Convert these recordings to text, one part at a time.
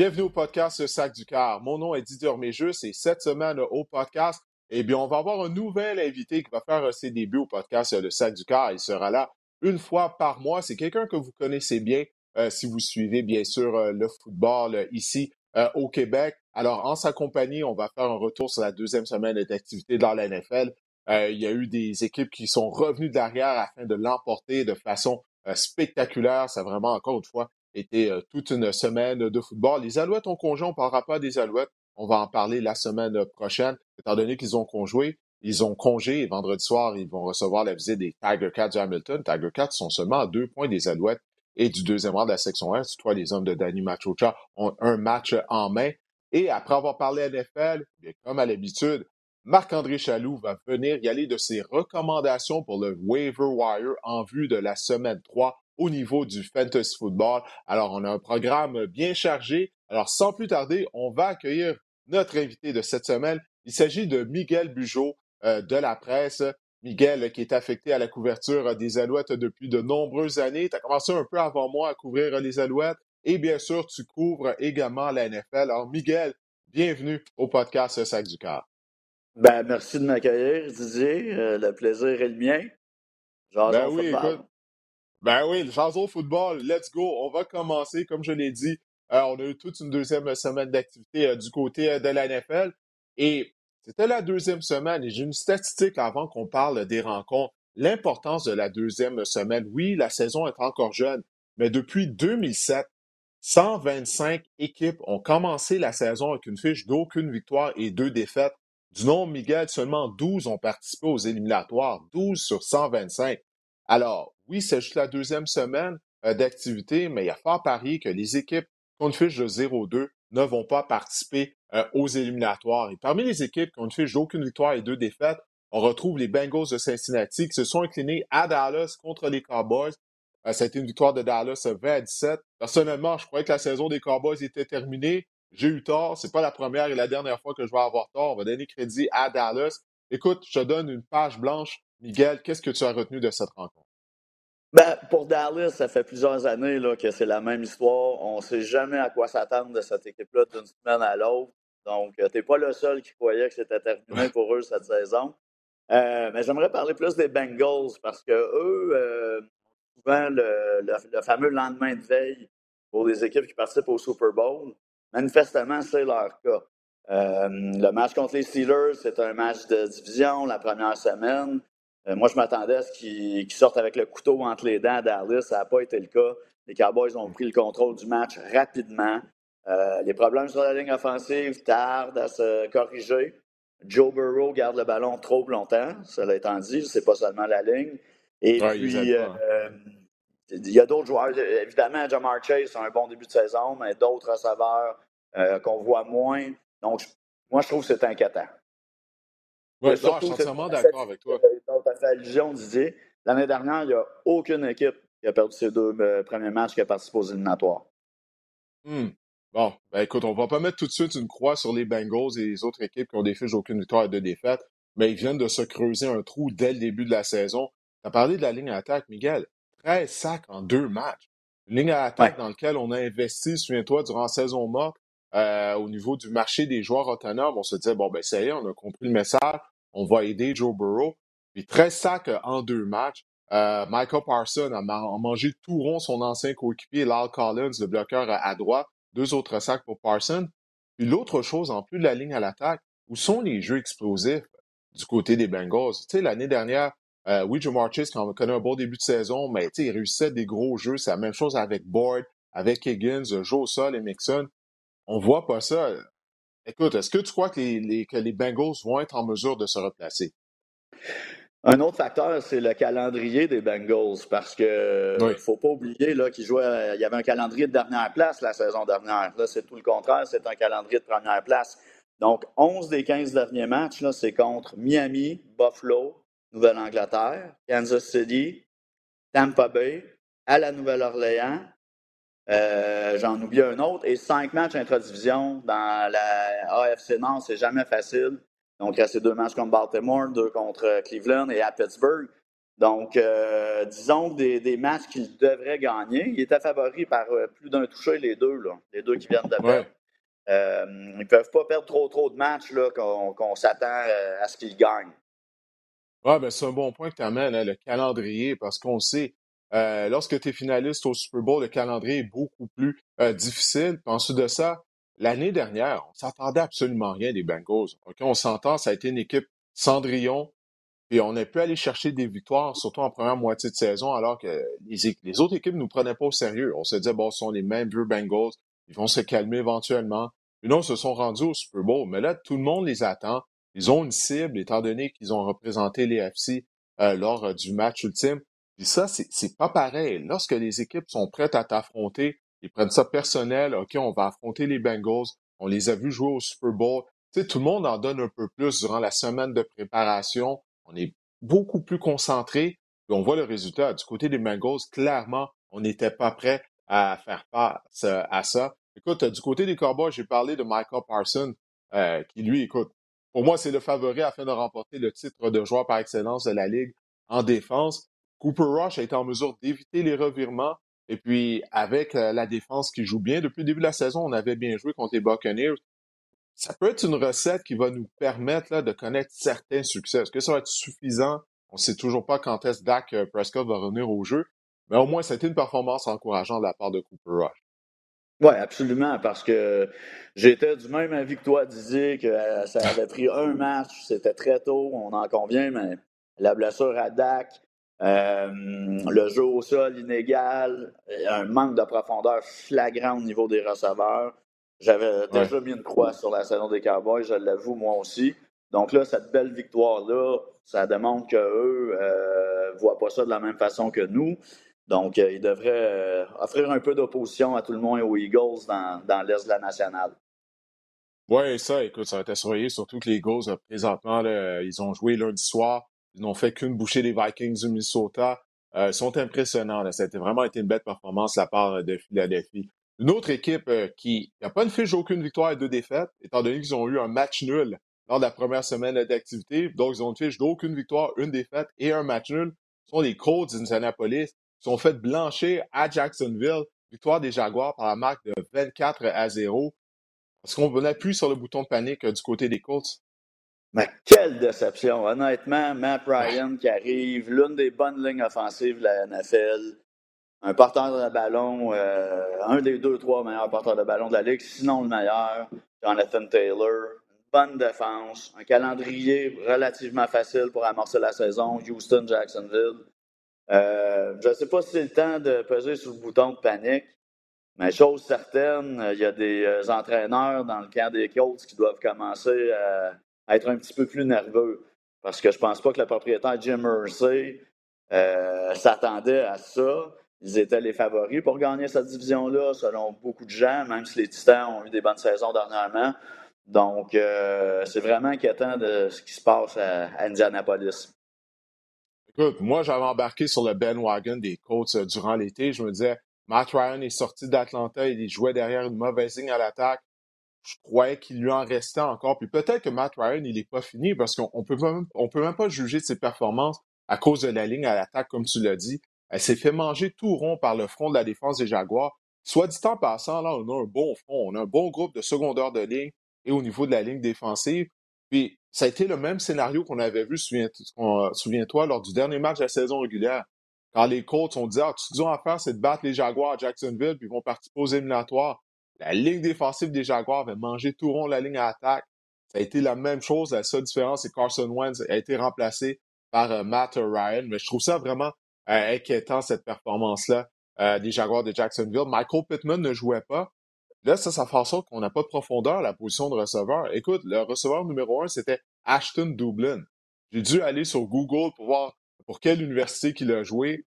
Bienvenue au podcast Sac du Car. Mon nom est Didier et cette semaine au podcast, eh bien, on va avoir un nouvel invité qui va faire ses débuts au podcast Le Sac du Car. Il sera là une fois par mois. C'est quelqu'un que vous connaissez bien euh, si vous suivez bien sûr euh, le football euh, ici au Québec. Alors, en sa compagnie, on va faire un retour sur la deuxième semaine d'activité dans la NFL. il y a eu des équipes qui sont revenues derrière afin de l'emporter de façon spectaculaire. C'est vraiment, encore une fois, été euh, toute une semaine de football. Les Alouettes ont congé, on ne parlera pas des Alouettes. On va en parler la semaine prochaine, étant donné qu'ils ont conjoué. Ils ont congé vendredi soir, ils vont recevoir la visite des Tiger Cats du Hamilton. Tiger Cats sont seulement à deux points des Alouettes et du deuxième rang de la section 1. Toi, les hommes de Danny Machocha ont un match en main. Et après avoir parlé NFL, comme à l'habitude, Marc-André Chaloux va venir y aller de ses recommandations pour le waiver wire en vue de la semaine 3 au niveau du fantasy football. Alors, on a un programme bien chargé. Alors, sans plus tarder, on va accueillir notre invité de cette semaine. Il s'agit de Miguel Bugeaud euh, de la presse. Miguel, qui est affecté à la couverture des Alouettes depuis de nombreuses années. Tu as commencé un peu avant moi à couvrir les Alouettes. Et bien sûr, tu couvres également la NFL. Alors, Miguel, bienvenue au podcast Sac du Car. Ben, merci de m'accueillir, Didier. Euh, le plaisir est le mien. Genre, ben oui, écoute, ben oui, le Jason Football, let's go. On va commencer, comme je l'ai dit. Euh, on a eu toute une deuxième semaine d'activité euh, du côté euh, de la NFL. Et c'était la deuxième semaine. Et j'ai une statistique avant qu'on parle des rencontres. L'importance de la deuxième semaine. Oui, la saison est encore jeune, mais depuis 2007, 125 équipes ont commencé la saison avec une fiche d'aucune victoire et deux défaites. Du nom Miguel, seulement 12 ont participé aux éliminatoires, 12 sur 125. Alors, oui, c'est juste la deuxième semaine euh, d'activité, mais il y a fort parier que les équipes qui ont fiche de 0-2 ne vont pas participer euh, aux éliminatoires. Et parmi les équipes qui ont une fiche d'aucune victoire et deux défaites, on retrouve les Bengals de Cincinnati qui se sont inclinés à Dallas contre les Cowboys. Euh, ça a été une victoire de Dallas 20 à 17. Personnellement, je croyais que la saison des Cowboys était terminée. J'ai eu tort. C'est pas la première et la dernière fois que je vais avoir tort. On va donner crédit à Dallas. Écoute, je te donne une page blanche Miguel, qu'est-ce que tu as retenu de cette rencontre? Ben, pour Dallas, ça fait plusieurs années là, que c'est la même histoire. On ne sait jamais à quoi s'attendre de cette équipe-là d'une semaine à l'autre. Donc, euh, tu n'es pas le seul qui croyait que c'était terminé pour eux cette saison. Euh, mais j'aimerais parler plus des Bengals parce que eux, euh, souvent le, le, fameux lendemain de veille pour des équipes qui participent au Super Bowl, manifestement, c'est leur cas. le match contre les Steelers, c'est un match de division la première semaine. Euh, moi, je m'attendais à ce qu'ils sortent avec le couteau entre les dents Dallas. Ça n'a pas été le cas. Les Cowboys ont pris le contrôle du match rapidement. Euh, les problèmes sur la ligne offensive tardent à se corriger. Joe Burrow garde le ballon trop longtemps, cela étant dit, c'est pas seulement la ligne. Et puis, euh, il y a d'autres joueurs. Évidemment, Jamar Chase a un bon début de saison, mais d'autres receveurs qu'on voit moins. Donc, moi, je trouve que c'est inquiétant. Oui, je suis entièrement d'accord avec toi. As fait allusion, Didier. L'année dernière, il n'y a aucune équipe qui a perdu ses deux euh, premiers matchs qui a participé aux éliminatoires. Hmm. Bon, ben écoute, on va pas mettre tout de suite une croix sur les Bengals et les autres équipes qui ont des fiches d'aucune victoire et de défaite, mais ils viennent de se creuser un trou dès le début de la saison. Tu as parlé de la ligne à attaque, Miguel. 13 sacs en deux matchs. Une ligne à attaque dans laquelle on a investi, souviens-toi, durant la saison morte, euh, au niveau du marché des joueurs autonomes. On se disait, bon, ben ça y est, on a compris le message on va aider Joe Burrow. Puis 13 sacs euh, en deux matchs. Euh, Michael Parsons a, mangé tout rond son ancien coéquipier, Lyle Collins, le bloqueur à, droite. Deux autres sacs pour Parsons. Puis l'autre chose, en plus de la ligne à l'attaque, où sont les jeux explosifs du côté des Bengals? Tu sais, l'année dernière, euh, oui, Joe Marchis, connaît un bon début de saison, mais tu sais, il réussissait des gros jeux. C'est la même chose avec Boyd, avec Higgins, Joe Sol et Mixon. On voit pas ça. Écoute, est-ce que tu crois que les, que les Bengals vont être en mesure de se replacer? Un autre facteur, c'est le calendrier des Bengals, parce que ne faut pas oublier qu'il jouait, il y avait un calendrier de dernière place la saison dernière. Là, c'est tout le contraire, c'est un calendrier de première place. Donc, 11 des 15 derniers matchs, c'est contre Miami, Buffalo, Nouvelle-Angleterre, Kansas City, Tampa Bay, à la Nouvelle-Orléans, euh, j'en oublie un autre. Et cinq matchs intra-division dans la AFC Nord, c'est jamais facile. Donc, il y a ces deux matchs contre Baltimore, deux contre Cleveland et à Pittsburgh. Donc, euh, disons des, des matchs qu'ils devraient gagner. Ils étaient favoris par euh, plus d'un touché, les deux, là, les deux qui viennent de perdre. Euh, ils ne peuvent pas perdre trop trop de matchs qu'on s'attend à ce qu'ils gagnent. Oui, ben c'est un bon point que tu amènes, hein, le calendrier, parce qu'on sait, lorsque tu es finaliste au Super Bowl, le calendrier est beaucoup plus difficile. Puis ensuite de ça, l'année dernière, on s'attendait absolument rien des Bengals. on s'entend, ça a été une équipe Cendrillon, et on a pu aller chercher des victoires, surtout en première moitié de saison, alors que les, autres équipes ne nous prenaient pas au sérieux. On se disait, bon, ce sont les mêmes vieux Bengals, ils vont se calmer éventuellement. Et non, ils se sont rendus au Super Bowl. Mais là, tout le monde les attend. Ils ont une cible, étant donné qu'ils ont représenté les FC euh, lors euh, du match ultime. Puis ça, c'est pas pareil. Lorsque les équipes sont prêtes à t'affronter, ils prennent ça personnel. OK, on va affronter les Bengals. On les a vus jouer au Super Bowl. Tu sais, tout le monde en donne un peu plus durant la semaine de préparation on est beaucoup plus concentré. Et on voit le résultat. Du côté des Bengals, clairement, on n'était pas prêt à faire face à ça. Écoute, du côté des Cowboys, j'ai parlé de Michael Parsons, euh, qui lui, écoute, pour moi, c'est le favori afin de remporter le titre de joueur par excellence de la Ligue en défense. Cooper Rush a été en mesure d'éviter les revirements. Et puis, avec euh, la défense qui joue bien, depuis le début de la saison, on avait bien joué contre les Buccaneers ça peut être une recette qui va nous permettre de connaître certains succès. Est-ce que ça va être suffisant? On ne sait toujours pas quand est-ce Dak euh, Prescott va revenir au jeu, mais au moins, c'était une performance encourageante de la part de Cooper Rush. Oui, absolument, parce que j'étais du même avis que toi, Didier, que euh, ça avait pris un match, c'était très tôt, on en convient, mais la blessure à Dak, euh, le jeu au sol inégal, un manque de profondeur flagrant au niveau des receveurs. J'avais déjà mis une croix sur la saison des Cowboys, je l'avoue, moi aussi. Donc là, cette belle victoire-là, ça démontre qu'eux ne euh, voient pas ça de la même façon que nous. Donc, euh, ils devraient euh, offrir un peu d'opposition à tout le monde et aux Eagles dans, dans l'Est de la nationale. Oui, ça, écoute, ça va être surveillé, surtout que les Eagles, présentement, ils ont joué lundi soir. Ils n'ont fait qu'une bouchée des Vikings du Minnesota. ils sont impressionnants. Ça a vraiment été une belle performance de la part de Philadelphie. Une autre équipe euh, qui n'a pas une fiche d'aucune victoire et deux défaites, étant donné qu'ils ont eu un match nul lors de la première semaine d'activité. Donc, ils ont une fiche d'aucune victoire, une défaite et un match nul. Ce sont les Colts d'Indianapolis qui sont fait blanchir à Jacksonville. Victoire des Jaguars par la marque de 24 à 0. Est-ce qu'on appuie sur le bouton de panique euh, du côté des Colts? Mais quelle déception! Honnêtement, Matt Ryan qui arrive, l'une des bonnes lignes offensives de la NFL, un porteur de ballon, euh, un des deux, trois meilleurs porteurs de ballon de la Ligue, sinon le meilleur, Jonathan Taylor. Une bonne défense, un calendrier relativement facile pour amorcer la saison, Houston-Jacksonville. Euh, je ne sais pas si c'est le temps de peser sur le bouton de panique, mais chose certaine, il y a des euh, entraîneurs dans le camp des Colts qui doivent commencer à, être un petit peu plus nerveux. Parce que je pense pas que le propriétaire Jim Mersey s'attendait à ça. Ils étaient les favoris pour gagner cette division-là, selon beaucoup de gens, même si les Titans ont eu des bonnes saisons dernièrement. Donc, euh, c'est vraiment inquiétant de ce qui se passe à, Indianapolis. Écoute, moi, j'avais embarqué sur le Ben Wagon des Colts euh, durant l'été. Je me disais, Matt Ryan est sorti d'Atlanta, il jouait derrière une mauvaise ligne à l'attaque. Je croyais qu'il lui en restait encore. Puis peut-être que Matt Ryan, il n'est pas fini parce qu'on peut on peut même pas juger de ses performances à cause de la ligne à l'attaque, comme tu l'as dit. Elle s'est fait manger tout rond par le front de la défense des Jaguars. Soit dit en passant, là, on a un bon front, on a un bon groupe de secondaires de ligne et au niveau de la ligne défensive. Puis, ça a été le même scénario qu'on avait vu, souviens-toi, lors du dernier match de la saison régulière. Quand les Colts ont dit, ah, tout ce qu'ils ont à faire, c'est de battre les Jaguars à Jacksonville, puis ils vont participer aux éliminatoires. La ligne défensive des Jaguars avait mangé tout rond la ligne à attaque. Ça a été la même chose. La seule différence, c'est que Carson Wentz a été remplacé par euh, Matt Ryan. Mais je trouve ça vraiment euh, inquiétant, cette performance-là euh, des Jaguars de Jacksonville. Michael Pittman ne jouait pas. Là, ça, ça fait en sorte qu'on n'a pas de profondeur la position de receveur. Écoute, le receveur numéro un, c'était Ashton Dublin. J'ai dû aller sur Google pour voir pour quelle université qu'il a joué.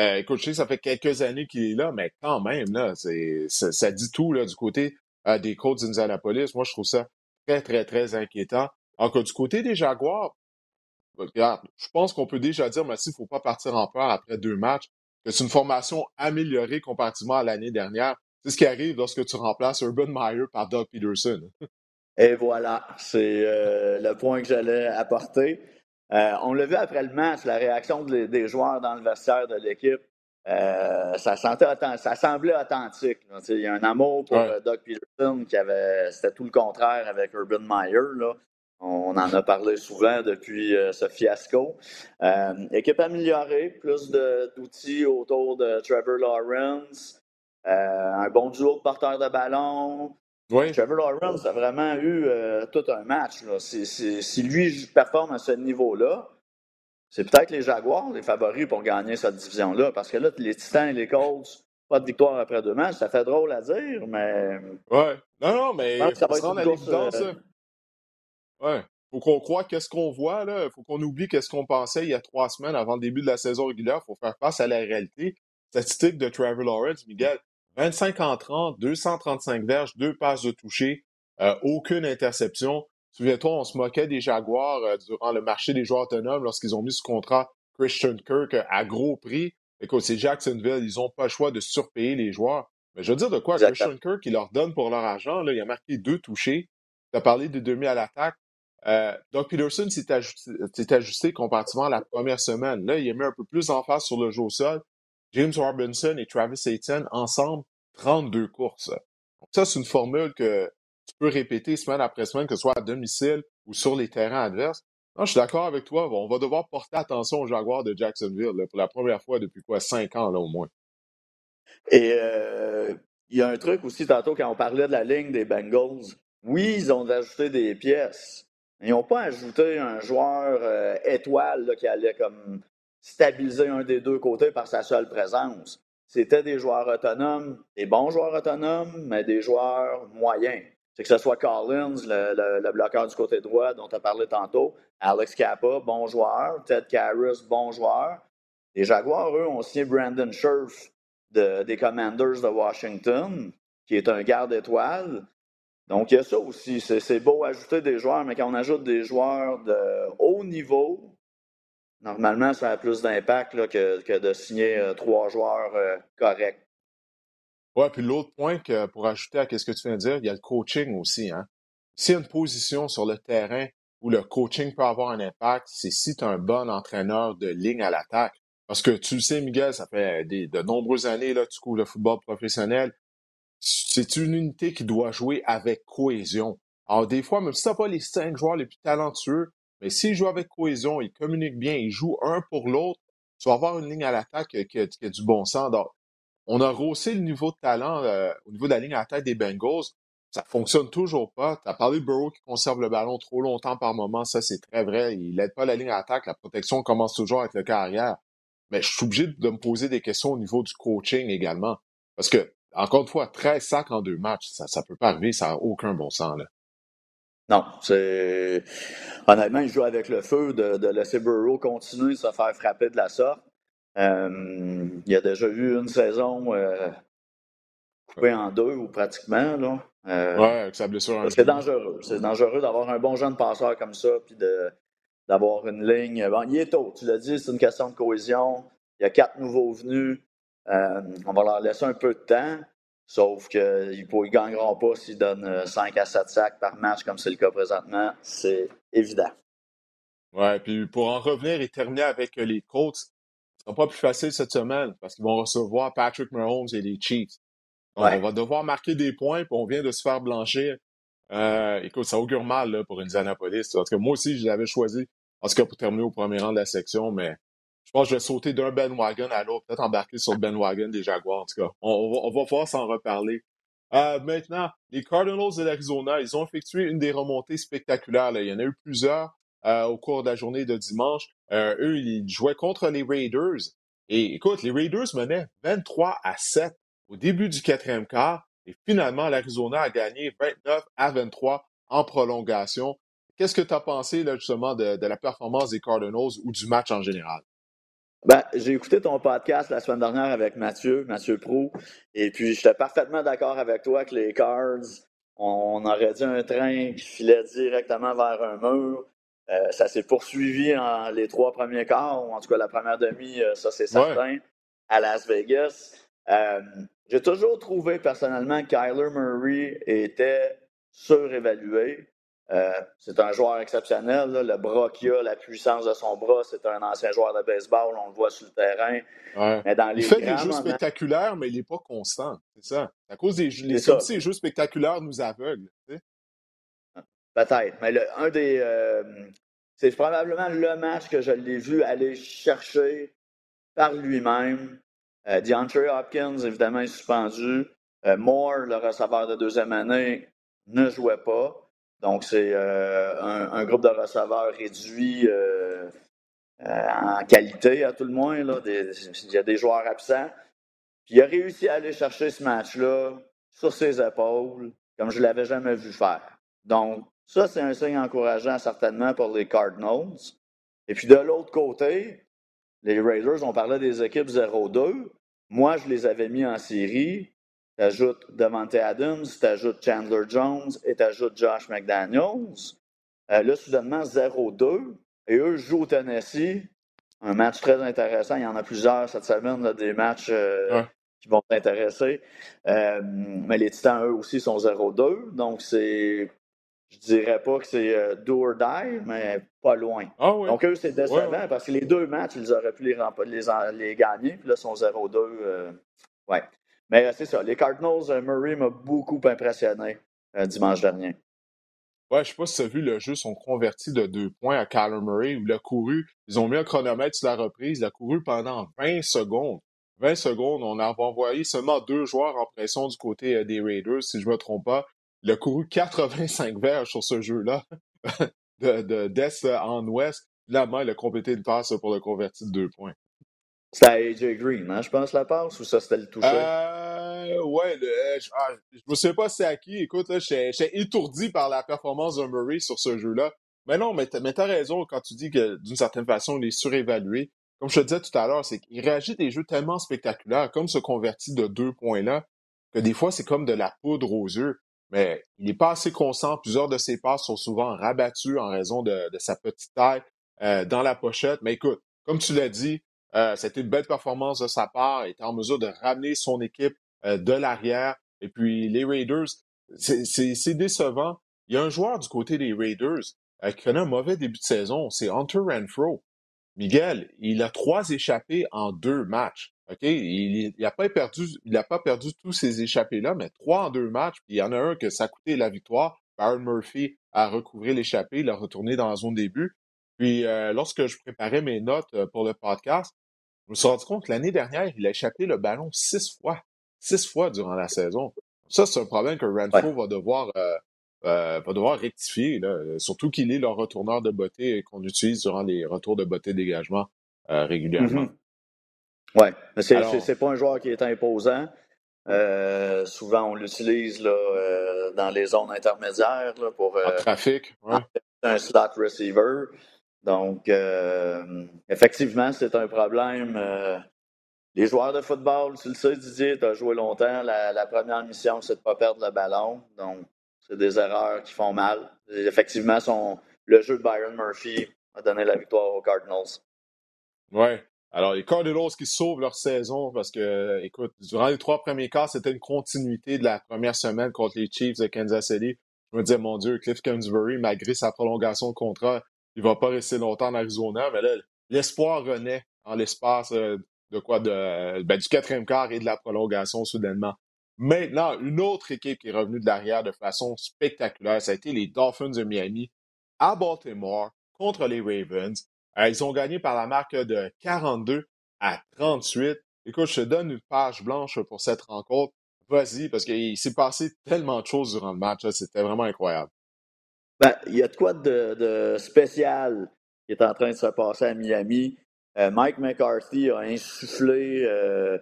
Euh, écoute, je sais ça fait quelques années qu'il est là, mais quand même, là, ça, dit tout là, du côté des Colts d'Indianapolis. Moi, je trouve ça très, très, très inquiétant. Encore du côté des Jaguars, regarde, je pense qu'on peut déjà dire, mais s'il ne faut pas partir en peur après deux matchs, que c'est une formation améliorée comparativement à l'année dernière. C'est ce qui arrive lorsque tu remplaces Urban Meyer par Doug Peterson. Et voilà, c'est euh, le point que j'allais apporter. On l'a vu après le match, la réaction des joueurs dans le vestiaire de l'équipe. ça, sentait, ça semblait authentique. Il y a un amour pour Doug Peterson qui avait. C'était tout le contraire avec Urban Meyer. Là. On en a parlé souvent depuis euh, ce fiasco. Euh, équipe améliorée, plus d'outils autour de Trevor Lawrence, euh, un bon duo de porteur de ballon. Trevor Lawrence a vraiment eu tout un match. Si, lui performe à ce niveau-là, c'est peut-être les Jaguars les favoris pour gagner cette division-là. Parce que là, les Titans et les Colts, pas de victoire après deux matchs, ça fait drôle à dire, mais. Ouais. Non, non, mais ça va être course, Ouais. Faut qu'on croit qu'est-ce qu'on voit, là. Faut qu'on oublie qu'est-ce qu'on pensait il y a trois semaines avant le début de la saison régulière. Faut faire face à la réalité. Statistique de Trevor Lawrence, Miguel. 25 en 30, 235 verges, deux passes de toucher, euh, aucune interception. Souviens-toi, on se moquait des Jaguars euh, durant le marché des joueurs autonomes lorsqu'ils ont mis ce contrat Christian Kirk à gros prix. Écoute, c'est Jacksonville, ils n'ont pas le choix de surpayer les joueurs. Mais je veux dire de quoi? Christian Kirk, il leur donne pour leur argent. Là, il a marqué deux touchés. Tu as parlé de demi à l'attaque. Euh, Doug Peterson s'est ajusté, comparativement à la première semaine. Là, il a mis un peu plus en face sur le jeu au sol. James Robinson et Travis Etienne, ensemble, 32 courses. Ça, c'est une formule que tu peux répéter semaine après semaine, que ce soit à domicile ou sur les terrains adverses. Non, je suis d'accord avec toi. on va devoir porter attention aux Jaguars de Jacksonville pour la première fois depuis quoi, cinq ans, là, au moins. Et euh, il y a un truc aussi, tantôt, quand on parlait de la ligne des Bengals. Oui, ils ont ajouté des pièces, ils n'ont pas ajouté un joueur euh, étoile qui allait comme stabiliser un des deux côtés par sa seule présence. C'était des joueurs autonomes, des bons joueurs autonomes, mais des joueurs moyens. C'est que ce soit Collins, le, bloqueur du côté droit dont tu as parlé tantôt, Alex Kappa, bon joueur, Ted Karras, bon joueur. Les Jaguars, eux, ont signé Brandon Scherf des Commanders de Washington, qui est un garde étoile. Donc, il y a ça aussi. C'est beau ajouter des joueurs, mais quand on ajoute des joueurs de haut niveau, normalement, ça a plus d'impact que, de signer euh, trois joueurs euh, corrects. Oui, puis l'autre point que pour ajouter à ce que tu viens de dire, il y a le coaching aussi. Hein? S'il y a une position sur le terrain où le coaching peut avoir un impact, c'est si tu as un bon entraîneur de ligne à l'attaque. Parce que tu le sais, Miguel, ça fait de nombreuses années là, tu couvres le football professionnel c'est une unité qui doit jouer avec cohésion. Alors, des fois, même si tu pas les cinq joueurs les plus talentueux, mais s'ils jouent avec cohésion, ils communiquent bien, ils jouent un pour l'autre, tu vas avoir une ligne à l'attaque qui, a du bon sens. On a rehaussé le niveau de talent euh, au niveau de la ligne à l'attaque des Bengals. Ça fonctionne toujours pas. Tu as parlé de Burrow qui conserve le ballon trop longtemps par moment. Ça, c'est très vrai. Il n'aide pas la ligne à l'attaque. La protection commence toujours avec le carrière. Mais je suis obligé de me poser des questions au niveau du coaching également. Parce que encore une fois, 13 sacs en deux matchs, ça ne peut pas arriver, ça n'a aucun bon sens. Là. Non, c'est. Honnêtement, il joue avec le feu de, laisser Burrow continuer de se faire frapper de la sorte. Euh, il a déjà eu une saison euh, coupée en deux ou pratiquement. Là. Euh, ouais, avec sa blessure. C'est dangereux. C'est dangereux d'avoir un bon jeune passeur comme ça, puis d'avoir une ligne. Bon, il est tôt, tu l'as dit, c'est une question de cohésion. Il y a quatre nouveaux venus. On va leur laisser un peu de temps, sauf qu'ils ne gagneront pas s'ils donnent 5 euh, à 7 sacs par match, comme c'est le cas présentement. C'est évident. Ouais, puis pour en revenir et terminer avec euh, les Colts, ce sera pas plus facile cette semaine parce qu'ils vont recevoir Patrick Mahomes et les Chiefs. On va devoir marquer des points, puis on vient de se faire blanchir. écoute, ça augure mal pour Indianapolis. En tout cas, moi aussi, je l'avais choisi, en tout cas pour terminer au premier rang de la section, mais je pense que je vais sauter d'un bandwagon à l'autre, peut-être embarquer sur le bandwagon des Jaguars, en tout cas. On, va, pouvoir s'en reparler. Euh, maintenant, les Cardinals de l'Arizona, ils ont effectué une des remontées spectaculaires. Il y en a eu plusieurs euh, au cours de la journée de dimanche. Euh, eux, ils jouaient contre les Raiders. Et écoute, les Raiders menaient 23 à 7 au début du quatrième quart. Et finalement, l'Arizona a gagné 29 à 23 en prolongation. Qu'est-ce que tu as pensé là, justement de, de la performance des Cardinals ou du match en général? Ben, j'ai écouté ton podcast la semaine dernière avec Mathieu, Mathieu Prou, et puis j'étais parfaitement d'accord avec toi que les Cards, on aurait dit un train qui filait directement vers un mur. Euh, ça s'est poursuivi en les trois premiers quarts, ou en tout cas la première demi, euh, ça c'est certain, à Las Vegas. Euh, j'ai toujours trouvé personnellement que Kyler Murray était surévalué. Euh, c'est un joueur exceptionnel. Le bras qu'il a, la puissance de son bras, c'est un ancien joueur de baseball. On le voit sur le terrain. Mais dans les il fait des jeux spectaculaires, mais il n'est pas constant. C'est ça. À cause des jeux, les, jeux spectaculaires nous aveuglent. Peut-être. Mais un des. Euh, c'est probablement le match que je l'ai vu aller chercher par lui-même. Euh, DeAndre Hopkins, évidemment, est suspendu. Euh, Moore, le receveur de deuxième année, ne jouait pas. Donc, c'est euh, un, groupe de receveurs réduit en qualité, à tout le moins. Là. il y a des joueurs absents. Puis, il a réussi à aller chercher ce match-là sur ses épaules, comme je ne l'avais jamais vu faire. Donc, ça, c'est un signe encourageant certainement pour les Cardinals. Et puis, de l'autre côté, les Raiders, on parlait des équipes 0-2. Moi, je les avais mis en série. Tu ajoutes Devante Adams, tu ajoutes Chandler Jones et tu ajoutes Josh McDaniels. Euh, là, soudainement, 0-2. Et eux jouent au Tennessee. Un match très intéressant. Il y en a plusieurs cette semaine, des matchs euh, qui vont t'intéresser. Euh, mais les Titans, eux aussi, sont 0-2. Donc, c'est je dirais pas que c'est euh, do or die, mais pas loin. Ah Donc, eux, c'est décevant parce que les deux matchs, ils auraient pu les, les, les gagner, puis là, ils sont 0-2. Euh, ouais. Mais euh, c'est ça. Les Cardinals, Murray m'a beaucoup impressionné dimanche dernier. Ouais, je sais pas si tu vu le jeu, sont convertis de deux points à Kyler Murray il a couru. Ils ont mis un chronomètre sur la reprise. Il a couru pendant 20 secondes. 20 secondes, on a envoyé seulement deux joueurs en pression du côté des Raiders, si je me trompe pas. Il a couru 85 verges sur ce jeu-là, de, d'est en ouest. Là, il a complété une passe pour le convertir de deux points. C'était AJ Green, hein, je pense, la passe, ou ça, c'était le toucher? Euh, ouais, je, ah, je me sais pas c'est à qui. Écoute, là, j'étais étourdi par la performance de Murray sur ce jeu-là. Mais non, mais t'as, mais raison quand tu dis que, d'une certaine façon, il est surévalué. Comme je te disais tout à l'heure, c'est qu'il réagit des jeux tellement spectaculaires, comme ce converti de deux points-là, que des fois, c'est comme de la poudre aux yeux mais il n'est pas assez constant. Plusieurs de ses passes sont souvent rabattues en raison de, sa petite taille euh, dans la pochette. Mais écoute, comme tu l'as dit, euh, c'était une belle performance de sa part. Il était en mesure de ramener son équipe euh, de l'arrière. Et puis les Raiders, c'est décevant. Il y a un joueur du côté des Raiders qui connaît un mauvais début de saison, c'est Hunter Renfro. Miguel, il a trois échappés en deux matchs. OK? Il n'a pas perdu, il a pas perdu tous ces échappés-là, mais trois en deux matchs. Puis il y en a un que ça a coûté la victoire. Baron Murphy a recouvré l'échappé, il a retourné dans la zone début. Puis euh, lorsque je préparais mes notes euh, pour le podcast, me suis rendu compte que l'année dernière, il a échappé le ballon six fois. Six fois durant la saison. Ça, c'est un problème que Renfro va devoir euh, va devoir rectifier, surtout qu'il est le retourneur de beauté qu'on utilise durant les retours de beauté dégagement régulièrement. Mm-hmm. Oui, mais c'est pas un joueur qui est imposant. Euh, souvent, on l'utilise euh, dans les zones intermédiaires là, pour. Euh, trafic, ouais. Un slot receiver. Donc, euh, effectivement, c'est un problème. les joueurs de football, tu le sais, Didier, tu as joué longtemps. La, première mission, c'est de ne pas perdre le ballon. Donc, c'est des erreurs qui font mal. effectivement, son, le jeu de Byron Murphy a donné la victoire aux Cardinals. Oui. Alors, les Cardinals qui sauvent leur saison parce que, écoute, durant les trois premiers quarts, c'était une continuité de la première semaine contre les Chiefs de Kansas City. Je me disais, mon Dieu, Cliff Kingsbury, malgré sa prolongation de contrat, il va pas rester longtemps en Arizona. Mais là, l'espoir renaît en l'espace euh, de quoi de, ben, du quatrième quart et de la prolongation soudainement. Maintenant, une autre équipe qui est revenue de l'arrière de façon spectaculaire, ça a été les Dolphins de Miami à Baltimore contre les Ravens. Euh, ils ont gagné par la marque de 42 à 38. Écoute, je te donne une page blanche pour cette rencontre. Vas-y, parce qu'il s'est passé tellement de choses durant le match. C'était vraiment incroyable. Ben, il y a de quoi de, spécial qui est en train de se passer à Miami. Euh, Mike McCarthy a insufflé. Euh,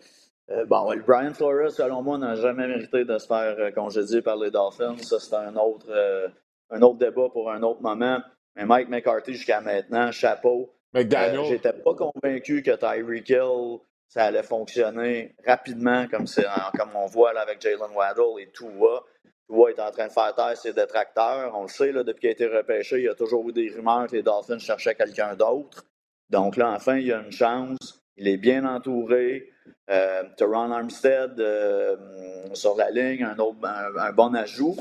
bon, Brian Flores, selon moi, n'a jamais mérité de se faire congédier par les Dolphins. Ça, c'est un autre, un autre débat pour un autre moment. Mais Mike McCarthy, jusqu'à maintenant, chapeau. McDaniel. Euh, j'étais pas convaincu que Tyreek Hill, ça allait fonctionner rapidement, comme, comme on voit là, avec Jalen Waddle et Tua. Tua est en train de faire taire ses détracteurs. On le sait, depuis qu'il a été repêché, il y a toujours eu des rumeurs que les Dolphins cherchaient quelqu'un d'autre. Donc là, enfin, il y a une chance. Il est bien entouré. Euh, Teron Armstead euh, sur la ligne, un bon ajout.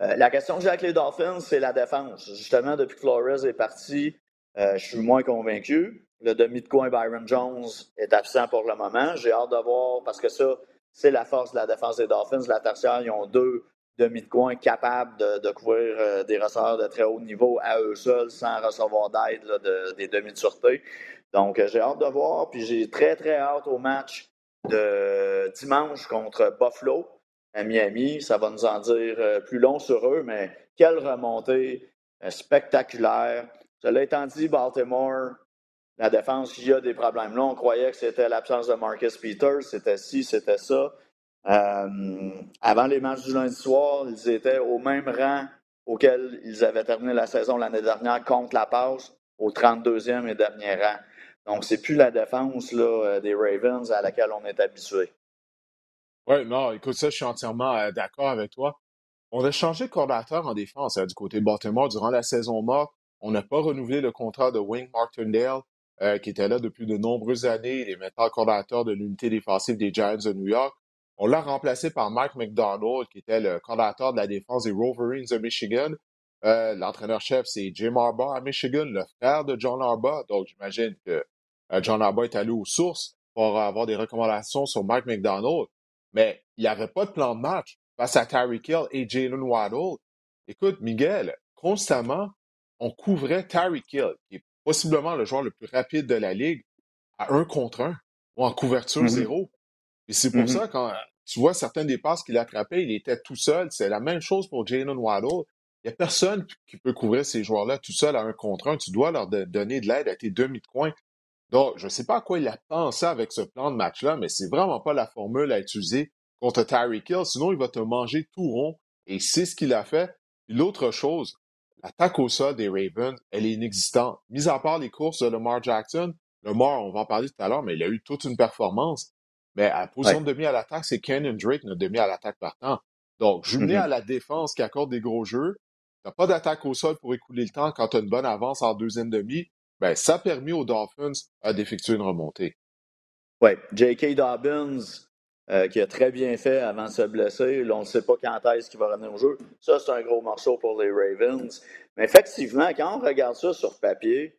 Euh, la question que j'ai avec les Dolphins, c'est la défense. Justement, depuis que Flores est parti, euh, je suis moins convaincu. Le demi de coin Byron Jones est absent pour le moment. J'ai hâte de voir parce que ça, c'est la force de la défense des Dolphins. La tertiaire, ils ont deux demi de coin capables de, couvrir euh, des receveurs de très haut niveau à eux seuls sans recevoir d'aide des demi de sûreté. Donc, j'ai hâte de voir. Puis j'ai très, très hâte au match de dimanche contre Buffalo à Miami. Ça va nous en dire euh, plus long sur eux, mais quelle remontée euh, spectaculaire. Cela étant dit, Baltimore, la défense, il y a des problèmes. Là, on croyait que c'était l'absence de Marcus Peters, c'était ci, c'était ça. Euh, avant les matchs du lundi soir, ils étaient au même rang auquel ils avaient terminé la saison l'année dernière contre la passe, au 32e et dernier rang. Donc, c'est plus la défense là, des Ravens à laquelle on est habitué. Oui, non, écoute, ça, je suis entièrement euh, d'accord avec toi. On a changé de coordinateur en défense hein, du côté Baltimore durant la saison morte. On n'a pas renouvelé le contrat de Wing Martindale, euh, qui était là depuis de nombreuses années. Il est maintenant coordinateur de l'unité défensive des Giants de New York. On l'a remplacé par Mike McDonald, qui était le coordinateur de la défense des Wolverines de Michigan. Euh, l'entraîneur-chef, c'est Jim Harbaugh à Michigan, le frère de John Harbaugh. Donc, j'imagine que John Harbaugh est allé aux sources pour avoir des recommandations sur Mike McDonald mais il n'y avait pas de plan de match face à Tyreek Hill et Jalen Waddle. Écoute, Miguel, constamment, on couvrait Tyreek Hill, qui est possiblement le joueur le plus rapide de la ligue, à un contre un ou en couverture mm-hmm. zéro. Et c'est pour mm-hmm. ça, quand tu vois certains des passes qu'il attrapait, il était tout seul. C'est la même chose pour Jalen Waddle. Il n'y a personne qui peut couvrir ces joueurs-là tout seul à un contre un. Tu dois leur donner de l'aide à tes demi de coin. Donc, je ne sais pas à quoi il a pensé avec ce plan de match-là, mais c'est vraiment pas la formule à utiliser contre Tyreek Hill. Sinon, il va te manger tout rond. Et c'est ce qu'il a fait. L'autre chose, l'attaque au sol des Ravens, elle est inexistante. Mis à part les courses de Lamar Jackson, Lamar, on va en parler tout à l'heure, mais il a eu toute une performance. Mais à la position de demi à l'attaque, c'est Ken Drake, notre demi à l'attaque partant. Donc, jumelé mm-hmm. à la défense qui accorde des gros jeux, tu n'as pas d'attaque au sol pour écouler le temps quand tu as une bonne avance en deuxième demi ben, ça a permis aux Dolphins d'effectuer une remontée. Oui, J.K. Dobbins, euh, qui a très bien fait avant de se blesser. on ne sait pas quand est-ce qu'il va revenir au jeu. Ça, c'est un gros morceau pour les Ravens. Mais effectivement, quand on regarde ça sur papier,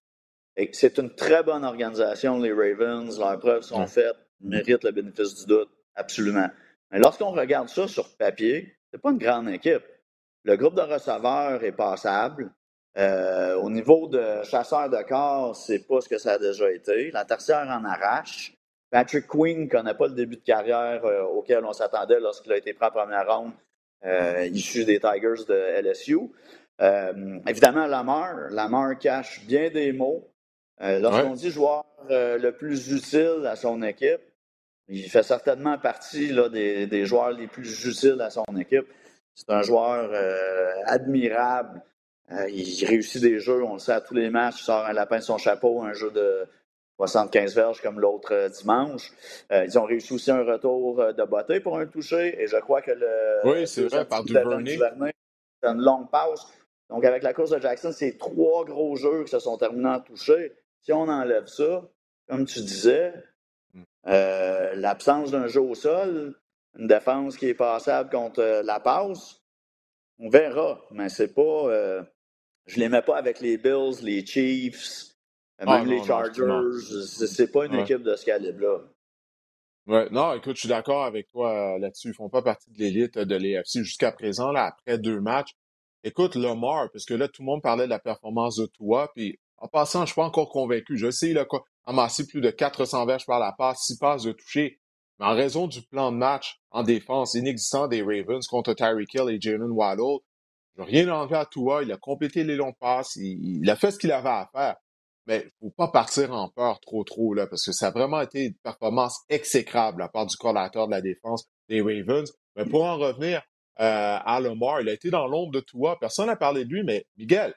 c'est une très bonne organisation, les Ravens. Leurs preuves sont faites, méritent le bénéfice du doute, absolument. Mais lorsqu'on regarde ça sur papier, c'est pas une grande équipe. Le groupe de receveurs est passable. Euh, au niveau de chasseur de corps, c'est pas ce que ça a déjà été. La tertiaire en arrache. Patrick Quinn ne connaît pas le début de carrière euh, auquel on s'attendait lorsqu'il a été pris en première ronde, euh, issu des Tigers de LSU. évidemment, Lamar. Lamar cache bien des mots. Lorsqu'on dit joueur le plus utile à son équipe, il fait certainement partie là, des, des, joueurs les plus utiles à son équipe. C'est un joueur admirable. Euh, il réussit des jeux, on le sait à tous les matchs, il sort un lapin de son chapeau, un jeu de 75 verges comme l'autre euh, dimanche. Euh, ils ont réussi aussi un retour de beauté pour un toucher et je crois que le. Oui, c'est vrai, par Duvernay. C'est une longue pause. Donc, avec la course de Jackson, c'est trois gros jeux qui se sont terminés en toucher. Si on enlève ça, comme tu disais, hmm. l'absence d'un jeu au sol, une défense qui est passable contre la passe, on verra, mais c'est pas. Je les mets pas avec les Bills, les Chiefs, euh, ah, même les Chargers. C'est pas une équipe de ce calibre-là. Ouais, non, écoute, je suis d'accord avec toi euh, là-dessus. Ils font pas partie de l'élite de l'EFC jusqu'à présent, là, après deux matchs. Écoute, Lamar, parce que là, tout le monde parlait de la performance de toi, puis en passant, je suis pas encore convaincu. Je sais, a amassé plus de 400 verges par la passe, 6 passes de toucher. Mais en raison du plan de match en défense inexistant des Ravens contre Tyreek Hill et Jalen Waddle, je n'ai rien enlevé à toi. Il a complété les longs passes. Il, a fait ce qu'il avait à faire. Mais il ne faut pas partir en peur trop, trop, là, parce que ça a vraiment été une performance exécrable à part du coordinateur de la défense des Ravens. Mais pour en revenir euh, à Lamar, il a été dans l'ombre de toi. Personne n'a parlé de lui, mais Miguel,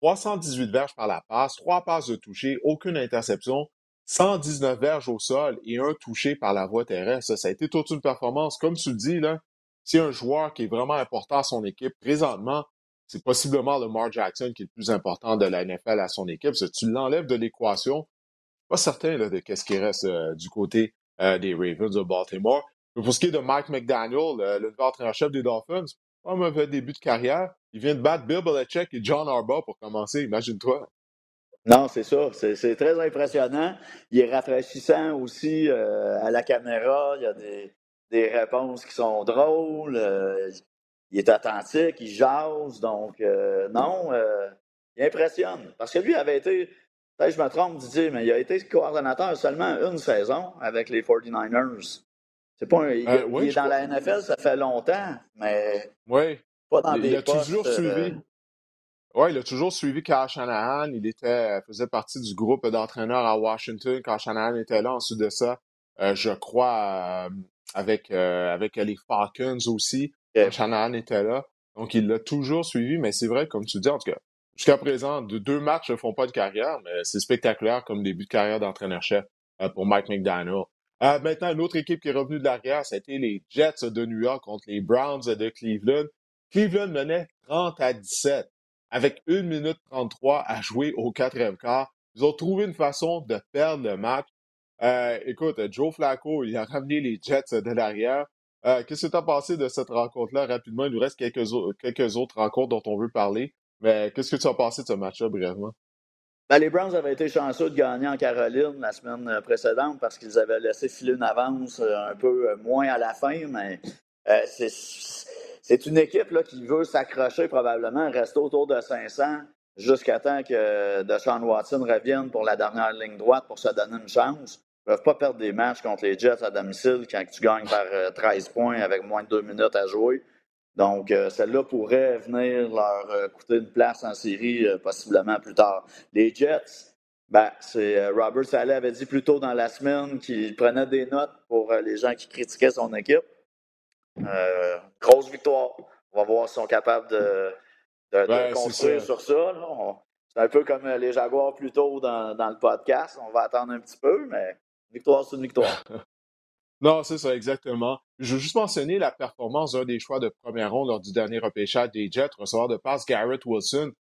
318 verges par la passe, 3 passes de toucher, aucune interception, 119 verges au sol et un touché par la voie terrestre. Ça, a été toute une performance. Comme tu le dis, là, si un joueur qui est vraiment important à son équipe, présentement, c'est possiblement le Mark Jackson qui est le plus important de la NFL à son équipe. Si tu l'enlèves de l'équation, pas certain de qu'est-ce qui reste euh, du côté euh, des Ravens de Baltimore. pour ce qui est de Mike McDaniel, le, le entraîneur-chef des Dolphins, pas un mauvais début de carrière. Il vient de battre Bill Belichick et John Harbaugh pour commencer, imagine-toi. Non, c'est ça. C'est très impressionnant. Il est rafraîchissant aussi euh, à la caméra. Il y a des, des réponses qui sont drôles. Euh, il est authentique, il jase. Donc, euh, non, il impressionne. Parce que lui avait été, peut-être je me trompe Didier, mais il a été coordonnateur seulement une saison avec les 49ers. C'est pas il, est dans la NFL, ça fait longtemps, mais oui. Pas dans des il a postes, toujours suivi. Oui, il a toujours suivi Kyle Shanahan. Il était, faisait partie du groupe d'entraîneurs à Washington quand Shanahan était là. Ensuite de ça, euh, je crois, euh, avec, euh, avec les Falcons aussi, quand Shanahan était là. Donc, il l'a toujours suivi. Mais c'est vrai, comme tu dis, en tout cas, jusqu'à présent, de deux matchs ne font pas de carrière, mais c'est spectaculaire comme début de carrière d'entraîneur-chef pour Mike McDaniel. maintenant, une autre équipe qui est revenue de l'arrière, c'était les Jets de New York contre les Browns de Cleveland. Cleveland menait 30 à 17 avec 1 minute 33 à jouer au quatrième quart. Ils ont trouvé une façon de perdre le match. Euh, écoute, Joe Flacco, il a ramené les Jets de l'arrière. Euh, qu'est-ce que tu as pensé de cette rencontre-là? Rapidement? Il nous reste quelques, quelques autres rencontres dont on veut parler. Mais qu'est-ce que tu as pensé de ce match-là brièvement? Ben, les Browns avaient été chanceux de gagner en Caroline la semaine euh, précédente parce qu'ils avaient laissé filer une avance un peu moins à la fin, mais c'est c'est une équipe là, qui veut s'accrocher probablement, rester autour de 500 jusqu'à temps que Deshaun Watson revienne pour la dernière ligne droite pour se donner une chance. Ils ne peuvent pas perdre des matchs contre les Jets à domicile quand tu gagnes par 13 euh, points avec moins de deux minutes à jouer. Donc, euh, celle-là pourrait venir leur euh, coûter une place en série possiblement plus tard. Les Jets, ben, c'est Robert Saleh avait dit plus tôt dans la semaine qu'il prenait des notes pour les gens qui critiquaient son équipe. Euh, grosse victoire. On va voir s'ils sont capables de, de, construire sur ça. C'est un peu comme les Jaguars plus tôt dans, dans, le podcast. On va attendre un petit peu, mais victoire, c'est une victoire. non, c'est ça, exactement. Je veux juste mentionner la performance d'un des choix de première ronde lors du dernier repêchage des Jets, recevoir de passe Garrett Wilson.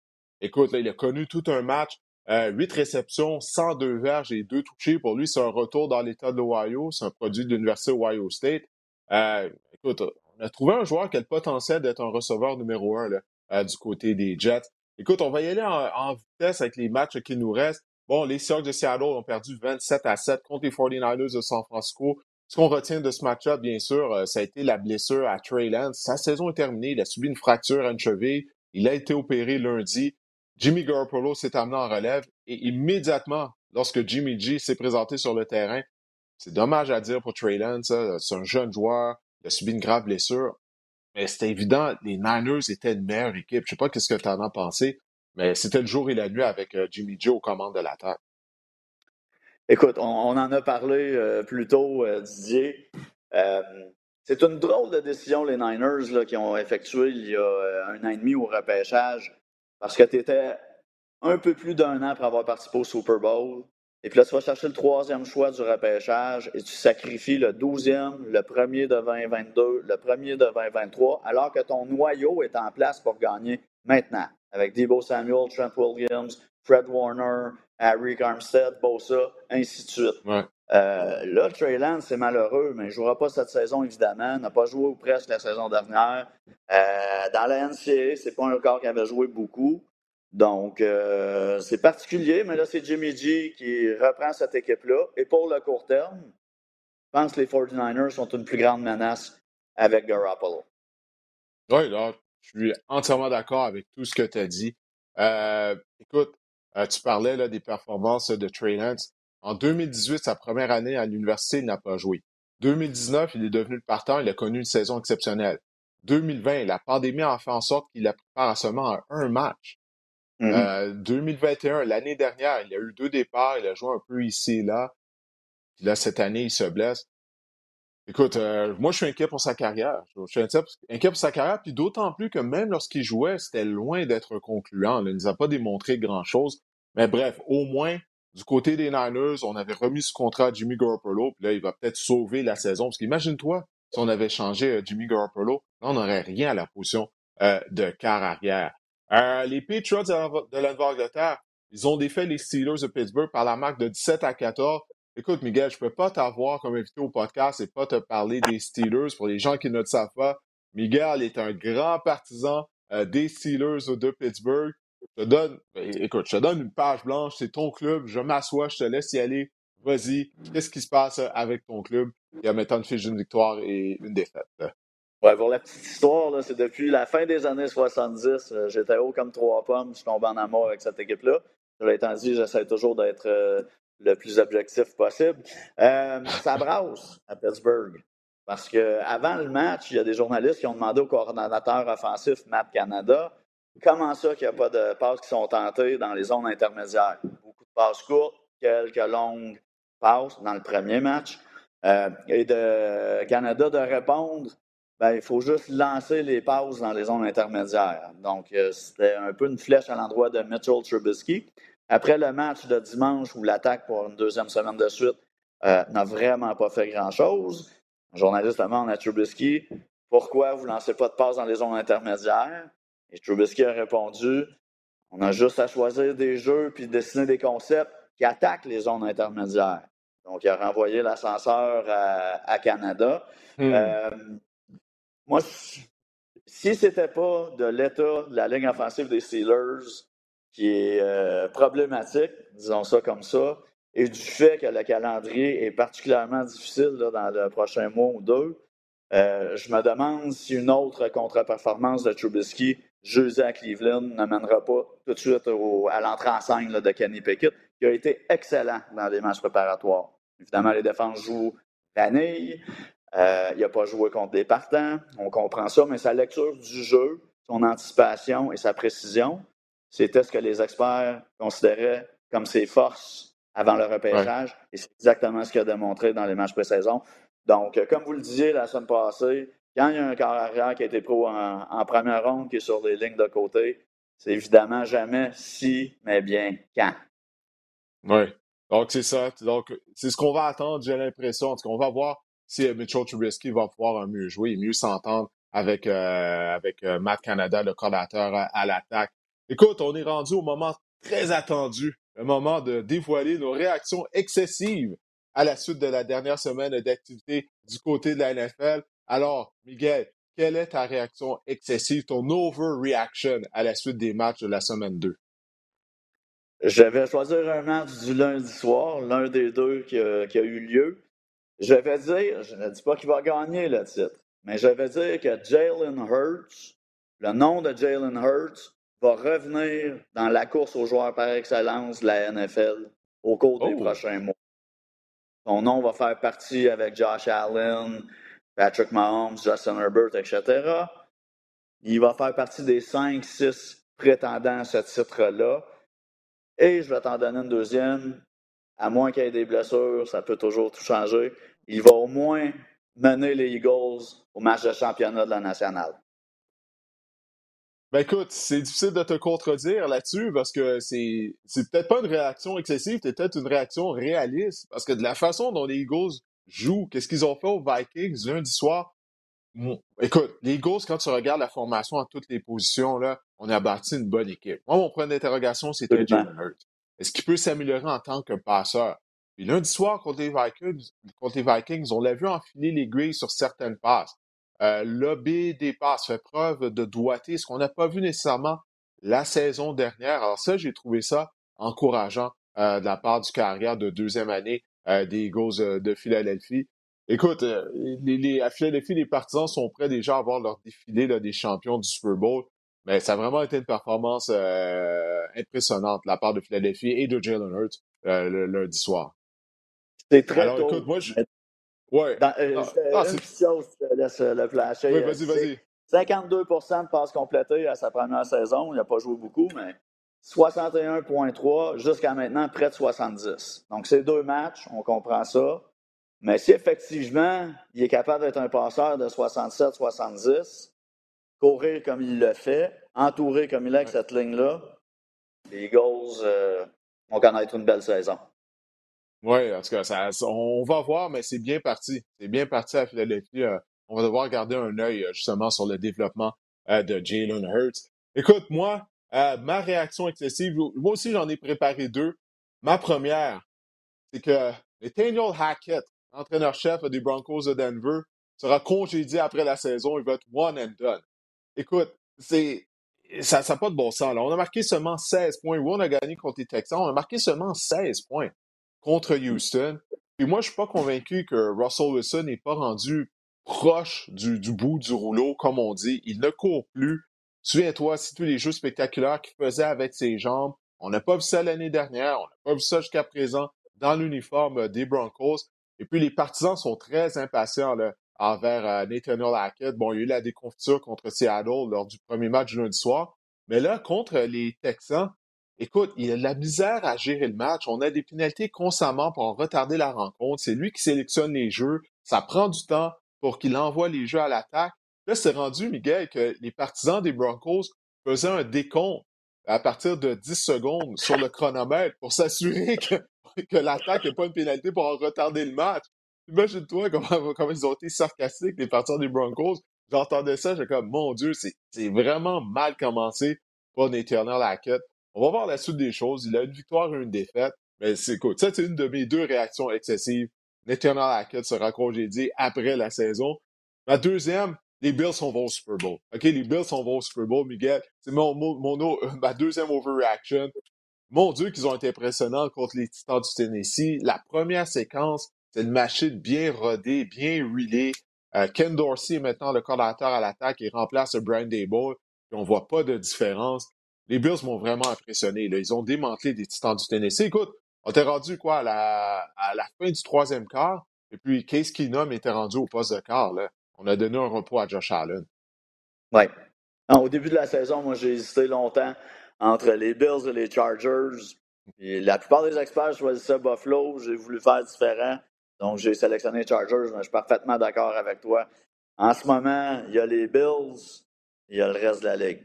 Écoute, là, il a connu tout un match. Euh, 8 réceptions, 102 verges et 2 touchés. Pour lui, c'est un retour dans l'État de l'Ohio. C'est un produit de l'Université Ohio State. Euh, écoute, on a trouvé un joueur qui a le potentiel d'être un receveur numéro un là, euh, du côté des Jets. Écoute, on va y aller en, vitesse avec les matchs qui nous restent. Bon, les Seahawks de Seattle ont perdu 27 à 7 contre les 49ers de San Francisco. Ce qu'on retient de ce match-up, bien sûr, euh, ça a été la blessure à Trey Lance. Sa saison est terminée. Il a subi une fracture à une cheville. Il a été opéré lundi. Jimmy Garoppolo s'est amené en relève et immédiatement, lorsque Jimmy G s'est présenté sur le terrain, c'est dommage à dire pour Trey Lance, c'est un jeune joueur, il a subi une grave blessure. Mais c'était évident, les Niners étaient une meilleure équipe. Je sais pas qu'est-ce que tu en as pensé, mais c'était le jour et la nuit avec euh, Jimmy Joe aux commandes de l'attaque. Écoute, on, en a parlé euh, plus tôt, euh, Didier. c'est une drôle de décision, les Niners, qui ont effectué il y a un an et demi au repêchage, parce que tu étais un peu plus d'un an après avoir participé au Super Bowl. Et puis là, tu vas chercher le troisième choix du repêchage et tu sacrifies le douzième, le premier de 2022, le premier de 2023, alors que ton noyau est en place pour gagner maintenant. Avec Debo Samuel, Trent Williams, Fred Warner, Harry Armstead, Bosa, ainsi de suite. Euh, là, Trey Lance, c'est malheureux, mais il ne jouera pas cette saison, évidemment. N'a pas joué ou presque la saison dernière. Euh, dans la NCA, c'est pas un corps qui avait joué beaucoup. Donc, euh, c'est particulier, mais là, c'est Jimmy G qui reprend cette équipe-là. Et pour le court terme, je pense que les 49ers sont une plus grande menace avec Garoppolo. Oui, là, je suis entièrement d'accord avec tout ce que tu as dit. Euh, écoute, euh, tu parlais là, des performances de Trey Lance. En 2018, sa première année à l'université, il n'a pas joué. 2019, il est devenu le partant, il a connu une saison exceptionnelle. 2020, la pandémie a fait en sorte qu'il a préparé à seulement un match. 2021, mm-hmm. euh, l'année dernière, il a eu deux départs, il a joué un peu ici et là. Puis là, cette année, il se blesse. Écoute, euh, moi, je suis inquiet pour sa carrière. Je suis inquiet pour sa carrière, puis d'autant plus que même lorsqu'il jouait, c'était loin d'être concluant. Il ne nous a pas démontré grand-chose. Mais bref, au moins, du côté des Niners, on avait remis ce contrat à Jimmy Garoppolo, puis là, il va peut-être sauver la saison. Parce qu'imagine-toi, si on avait changé euh, Jimmy Garoppolo, là, on n'aurait rien à la position de quart arrière. Euh, les Patriots de la Nouvelle-Angleterre, ils ont défait les Steelers de Pittsburgh par la marque de 17 à 14. Écoute, Miguel, je peux pas t'avoir comme invité au podcast et pas te parler des Steelers pour les gens qui ne le savent pas. Miguel est un grand partisan des Steelers de Pittsburgh. Je te donne, ben, écoute, je te donne une page blanche, c'est ton club, je m'assois, je te laisse y aller. Vas-y, qu'est-ce qui se passe avec ton club? Qui a maintenant une fiche d'une victoire et une défaite? Ouais, pour la petite histoire, c'est depuis la fin des années 70, j'étais haut comme trois pommes, je suis tombé en amour avec cette équipe-là. Cela étant dit, j'essaie toujours d'être le plus objectif possible. Euh, ça brasse à Pittsburgh. Parce qu'avant le match, il y a des journalistes qui ont demandé au coordonnateur offensif Matt Canada comment ça qu'il n'y a pas de passes qui sont tentées dans les zones intermédiaires? Beaucoup de passes courtes, quelques longues passes dans le premier match. Euh, et de Canada de répondre ben, il faut juste lancer les passes dans les zones intermédiaires. Donc, euh, c'était un peu une flèche à l'endroit de Mitchell Trubisky. Après le match de dimanche où l'attaque pour une deuxième semaine de suite euh, n'a vraiment pas fait grand-chose, un journaliste demande à Trubisky pourquoi vous ne lancez pas de passe dans les zones intermédiaires. Et Trubisky a répondu on a juste à choisir des jeux puis dessiner des concepts qui attaquent les zones intermédiaires. Donc, il a renvoyé l'ascenseur à, Canada. Hmm. Euh, moi, si ce n'était pas de l'état de la ligne offensive des Steelers qui est euh, problématique, disons ça comme ça, et du fait que le calendrier est particulièrement difficile dans le prochain mois ou deux, euh, je me demande si une autre contre-performance de Trubisky jeudi à Cleveland ne mènera pas tout de suite à l'entrée en scène de Kenny Pickett, qui a été excellent dans les matchs préparatoires. Évidemment, les défenses jouent vanille. Euh, il n'a pas joué contre des partants. On comprend ça, mais sa lecture du jeu, son anticipation et sa précision, c'était ce que les experts considéraient comme ses forces avant le repêchage. Et c'est exactement ce qu'il a démontré dans les matchs pré-saison. Donc, euh, comme vous le disiez la semaine passée, quand il y a un corps arrière qui a été pro en, première ronde, qui est sur des lignes de côté, c'est évidemment jamais si, mais bien quand. Oui. Donc, c'est ça. Donc, c'est ce qu'on va attendre, j'ai l'impression. qu'on va voir si Mitchell Trubisky va pouvoir mieux jouer et mieux s'entendre avec, euh, avec euh, Matt Canada, le coordinateur à l'attaque. Écoute, on est rendu au moment très attendu, le moment de dévoiler nos réactions excessives à la suite de la dernière semaine d'activité du côté de la NFL. Alors, Miguel, quelle est ta réaction excessive, ton overreaction à la suite des matchs de la semaine 2? Je vais choisir un match du lundi soir, l'un des deux qui a, eu lieu. Je vais dire, je ne dis pas qu'il va gagner le titre, mais je vais dire que Jalen Hurts, le nom de Jalen Hurts, va revenir dans la course aux joueurs par excellence de la NFL au cours des oh! prochains mois. Son nom va faire partie avec Josh Allen, Patrick Mahomes, Justin Herbert, etc. Il va faire partie des 5-6 prétendants à ce titre-là. Et je vais t'en donner une deuxième. À moins qu'il y ait des blessures, ça peut toujours tout changer. Il va au moins mener les Eagles au match de championnat de la nationale. Ben écoute, c'est difficile de te contredire là-dessus parce que c'est, c'est peut-être pas une réaction excessive, c'est peut-être une réaction réaliste. Parce que de la façon dont les Eagles jouent, qu'est-ce qu'ils ont fait aux Vikings lundi soir? écoute, les Eagles, quand tu regardes la formation à toutes les positions, là, on a bâti une bonne équipe. Moi, mon point d'interrogation, c'était Jalen Hurts. Est-ce qu'il peut s'améliorer en tant que passeur? Puis lundi soir, contre les Vikings, contre les Vikings on l'a vu enfiler les grilles sur certaines passes. Euh, L'OB des passes fait preuve de doigté, ce qu'on n'a pas vu nécessairement la saison dernière. Alors ça, j'ai trouvé ça encourageant euh, de la part du carrière de deuxième année euh, des Eagles de Philadelphie. Écoute, les, les, à Philadelphie, les partisans sont prêts déjà à voir leur défilé des champions du Super Bowl. Mais ça a vraiment été une performance impressionnante de la part de Philadelphie et de Jalen Hurts le lundi soir. C'est très Alors, Écoute, moi, je... Ouais. Dans, euh, ah, une petite chose, je te laisse euh, le flasher. Oui, vas-y, vas-y. 52% de passes complétées à sa première saison. Il n'a pas joué beaucoup, mais 61,3 jusqu'à maintenant, près de 70. Donc, c'est deux matchs, on comprend ça. Mais si effectivement, il est capable d'être un passeur de 67-70, courir comme il le fait, entourer comme il est avec cette ligne-là, les Eagles euh, vont connaître une belle saison. Oui, en tout cas, ça, on va voir, mais c'est bien parti. C'est bien parti à Philadelphie. Euh, on va devoir garder un œil euh, justement sur le développement euh, de Jalen Hurts. Écoute, moi, ma réaction excessive, moi aussi j'en ai préparé deux. Ma première, c'est que Nathaniel Hackett, entraîneur-chef des Broncos de Denver, sera congédié après la saison. Il va être one and done. Écoute, c'est ça n'a pas de bon sens. Là. On a marqué seulement 16 points. Oui, on a gagné contre les Texans. On a marqué seulement 16 points contre Houston. Puis moi, je suis pas convaincu que Russell Wilson n'est pas rendu proche du, du, bout du rouleau, comme on dit. Il ne court plus. Souviens-toi, c'est tous les jeux spectaculaires qu'il faisait avec ses jambes. On n'a pas vu ça l'année dernière. On n'a pas vu ça jusqu'à présent dans l'uniforme des Broncos. Et puis, les partisans sont très impatients là, envers euh, Nathaniel Hackett. Bon, il y a eu la déconfiture contre Seattle lors du premier match du lundi soir. Mais là, contre les Texans, écoute, il a de la misère à gérer le match. On a des pénalités constamment pour retarder la rencontre. C'est lui qui sélectionne les jeux. Ça prend du temps pour qu'il envoie les jeux à l'attaque. Là, c'est rendu, Miguel, que les partisans des Broncos faisaient un décompte à partir de 10 secondes sur le chronomètre pour s'assurer que, que l'attaque n'ait pas une pénalité pour retarder le match. Imagine-toi comment, comment, ils ont été sarcastiques, les partisans des Broncos. J'entendais ça, j'étais comme, mon Dieu, c'est vraiment mal commencé pour Nathaniel Hackett. On va voir la suite des choses. Il a une victoire et une défaite. Mais c'est cool. Ça, c'est une de mes deux réactions excessives Nathaniel Hackett sera congédié après la saison. Ma deuxième, les Bills sont vont au Super Bowl. OK, les Bills sont vont au Super Bowl, Miguel. C'est mon, mon, mon, ma deuxième overreaction. Mon Dieu, qu'ils ont été impressionnants contre les Titans du Tennessee. La première séquence, c'est une machine bien rodée, bien relée. Euh, Ken Dorsey est maintenant le coordinateur à l'attaque et remplace Brian Dable. On voit pas de différence. Les Bills m'ont vraiment impressionné. Ils ont démantelé des Titans du Tennessee. Écoute, on était rendu quoi à la, fin du troisième quart? Et puis Case Keenum était rendu au poste de quart. On a donné un repos à Josh Allen. Oui. Au début de la saison, moi, j'ai hésité longtemps entre les Bills et les Chargers. La plupart des experts choisissaient Buffalo. J'ai voulu faire différent. Donc, j'ai sélectionné les Chargers, mais je suis parfaitement d'accord avec toi. En ce moment, il y a les Bills, il y a le reste de la ligue.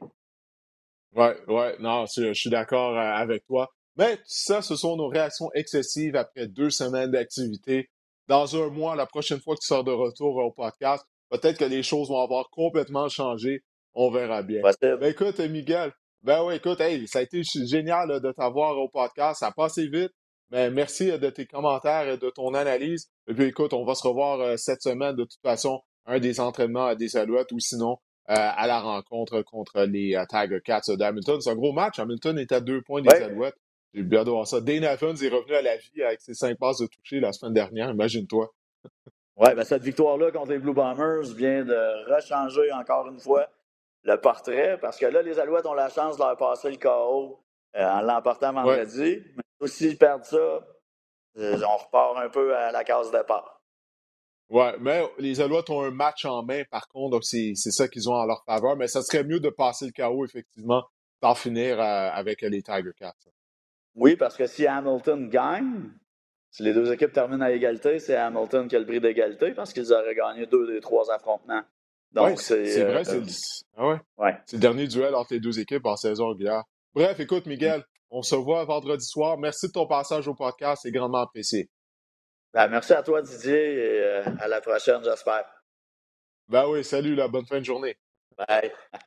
Oui, oui, non, je suis d'accord euh, avec toi. Mais ça, ce sont nos réactions excessives après deux semaines d'activité. Dans un mois, la prochaine fois que tu sors de retour au podcast, peut-être que les choses vont avoir complètement changé. On verra bien. Ben, écoute, Miguel, ben oui, écoute, hey, ça a été génial de t'avoir au podcast. Ça a passé vite. Mais merci de tes commentaires et de ton analyse. Et puis écoute, on va se revoir euh, cette semaine de toute façon, un des entraînements à des Alouettes ou sinon euh, à la rencontre contre les euh, Tiger Cats d'Hamilton. C'est un gros match. Hamilton est à deux points des Alouettes. J'ai bien de voir ça. Dane Evans est revenu à la vie avec ses cinq passes de toucher la semaine dernière, imagine-toi. Oui, ben cette victoire-là contre les Blue Bombers vient de rechanger encore une fois le portrait, parce que là, les Alouettes ont la chance de leur passer le KO euh, en l'emportant vendredi. S'ils perdent ça, euh, on repart un peu à la case départ. Oui, mais les Alouettes ont un match en main, par contre, donc c'est ça qu'ils ont en leur faveur. Mais ça serait mieux de passer le KO, effectivement, d'en finir euh, avec les Tiger Cats. Oui, parce que si Hamilton gagne, si les deux équipes terminent à égalité, c'est Hamilton qui a le prix d'égalité parce qu'ils auraient gagné deux des trois affrontements. Donc, c'est vrai, euh, c'est ah ouais. ouais. le dernier duel entre les deux équipes en saison régulière. Bref, écoute, Miguel, on se voit vendredi soir. Merci de ton passage au podcast, c'est grandement apprécié. Ben, merci à toi, Didier, et euh, à la prochaine, j'espère. Ben oui, salut, la bonne fin de journée. Bye.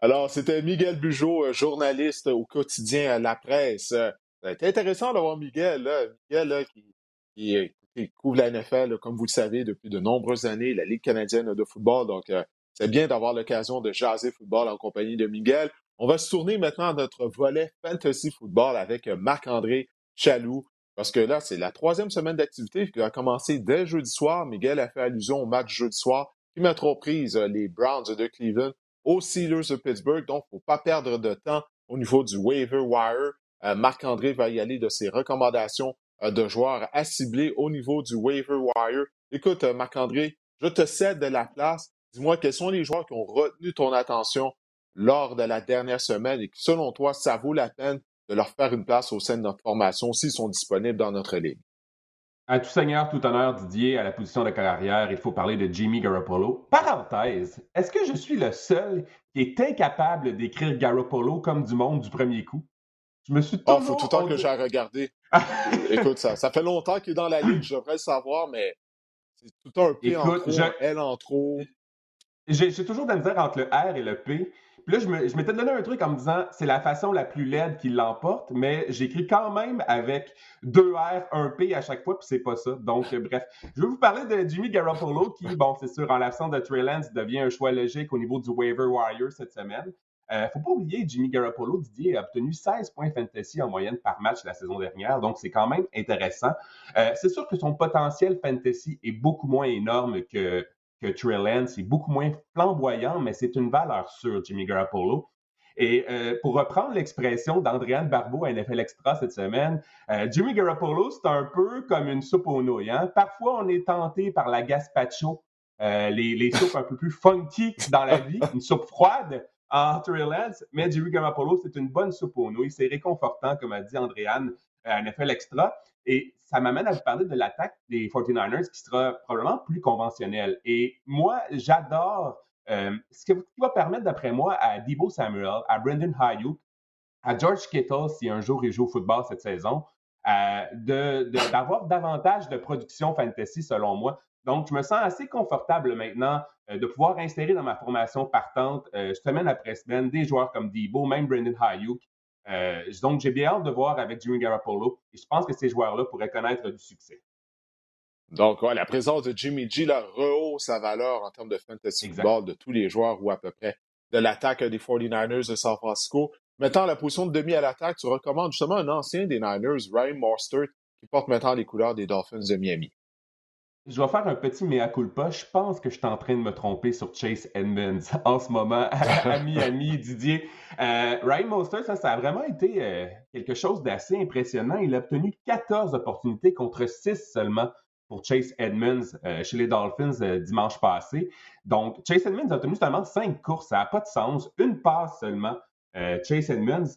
Alors, c'était Miguel Bugeaud, euh, journaliste au quotidien La Presse. C'est intéressant d'avoir Miguel, là. Miguel là, qui, couvre la NFL, comme vous le savez, depuis de nombreuses années, la Ligue canadienne de football. Donc, euh, c'est bien d'avoir l'occasion de jaser football en compagnie de Miguel. On va se tourner maintenant à notre volet Fantasy Football avec Marc-André Chaloux. Parce que là, c'est la troisième semaine d'activité qui a commencé dès jeudi soir. Miguel a fait allusion au match jeudi soir qui m'a trop prise euh, les Browns de Cleveland aux Steelers de Pittsburgh. Donc, il ne faut pas perdre de temps au niveau du waiver wire. Euh, Marc-André va y aller de ses recommandations euh, de joueurs à cibler au niveau du waiver wire. Écoute, euh, Marc-André, je te cède de la place. Dis-moi quels sont les joueurs qui ont retenu ton attention lors de la dernière semaine et qui, selon toi, ça vaut la peine de leur faire une place au sein de notre formation s'ils sont disponibles dans notre ligue? À tout seigneur, tout honneur, Didier, à la position de carrière, il faut parler de Jimmy Garoppolo. Parenthèse, est-ce que je suis le seul qui est incapable d'écrire Garoppolo comme du monde du premier coup? Je me suis Ah, faut tout le temps que j'ai regardé. Écoute, ça, ça fait longtemps qu'il est dans la ligue, je devrais le savoir, mais c'est tout un P en trop, L en trop. J'ai toujours de la misère entre le R et le P. Puis là, je m'étais donné un truc en me disant, c'est la façon la plus laide qui l'emporte, mais j'écris quand même avec deux R, un P à chaque fois, puis c'est pas ça. Donc, euh, bref. Je vais vous parler de Jimmy Garoppolo, qui, bon, c'est sûr, en l'absence de Trey Lance, devient un choix logique au niveau du waiver warrior cette semaine. Euh, faut pas oublier, Jimmy Garoppolo, Didier, a obtenu 16 points fantasy en moyenne par match la saison dernière, donc c'est quand même intéressant. Euh, c'est sûr que son potentiel fantasy est beaucoup moins énorme que, que Trey c'est beaucoup moins flamboyant, mais c'est une valeur sûre, Jimmy Garoppolo. Et euh, pour reprendre l'expression d'Andréane Barbeau à NFL Extra cette semaine, euh, Jimmy Garoppolo, c'est un peu comme une soupe aux nouilles. Hein. Parfois, on est tenté par la gazpacho, euh, les, soupes un peu plus funky dans la vie, une soupe froide en Lance, mais Jimmy Garoppolo, c'est une bonne soupe aux nouilles. C'est réconfortant, comme a dit Andréane à NFL Extra. Et ça m'amène à vous parler de l'attaque des 49ers qui sera probablement plus conventionnelle. Et moi, j'adore euh, ce qui va permettre, d'après moi, à Debo Samuel, à Brendan Hayuk, à George Kittle, si un jour il joue au football cette saison, euh, d'avoir davantage de production fantasy, selon moi. Donc, je me sens assez confortable maintenant euh, de pouvoir insérer dans ma formation partante, semaine après semaine, des joueurs comme Debo, même Brendan Hayuk. Donc, j'ai bien hâte de voir avec Jimmy Garoppolo et je pense que ces joueurs-là pourraient connaître du succès. Donc, la présence de Jimmy G la rehausse sa valeur en termes de fantasy football de tous les joueurs ou à peu près de l'attaque des 49ers de San Francisco. Maintenant, la position de demi à l'attaque, tu recommandes justement un ancien des Niners, Ryan Mostert, qui porte maintenant les couleurs des Dolphins de Miami. Je vais faire un petit mea culpa. Je pense que je suis en train de me tromper sur Chase Edmonds en ce moment à, Miami, Didier. Euh, Ryan Mostert, ça, ça a vraiment été euh, quelque chose d'assez impressionnant. Il a obtenu 14 opportunités contre 6 seulement pour Chase Edmonds euh, chez les Dolphins euh, dimanche passé. Donc, Chase Edmonds a tenu seulement cinq courses. Ça n'a pas de sens. Une passe seulement, euh, Chase Edmonds.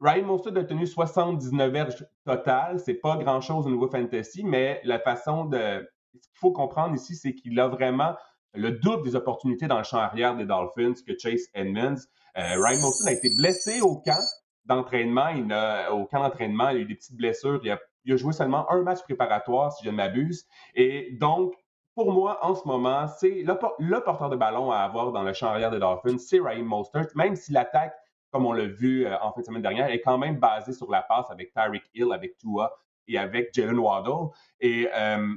Ryan Mostert a tenu 79 verges totales. C'est pas grand-chose au niveau fantasy, mais la façon de... Ce qu'il faut comprendre ici, c'est qu'il a vraiment le double des opportunités dans le champ arrière des Dolphins que Chase Edmonds. Ryan Mostert a été blessé au camp d'entraînement. Au camp d'entraînement, il a eu des petites blessures. Il a il a joué seulement un match préparatoire, si je ne m'abuse. Et donc, pour moi, en ce moment, c'est le, porteur de ballon à avoir dans le champ arrière des Dolphins, c'est Ryan Mostert, même si l'attaque, comme on l'a vu euh, en fin de semaine dernière, est quand même basée sur la passe avec Tyreek Hill, avec Tua et avec Jalen Waddle. Et euh,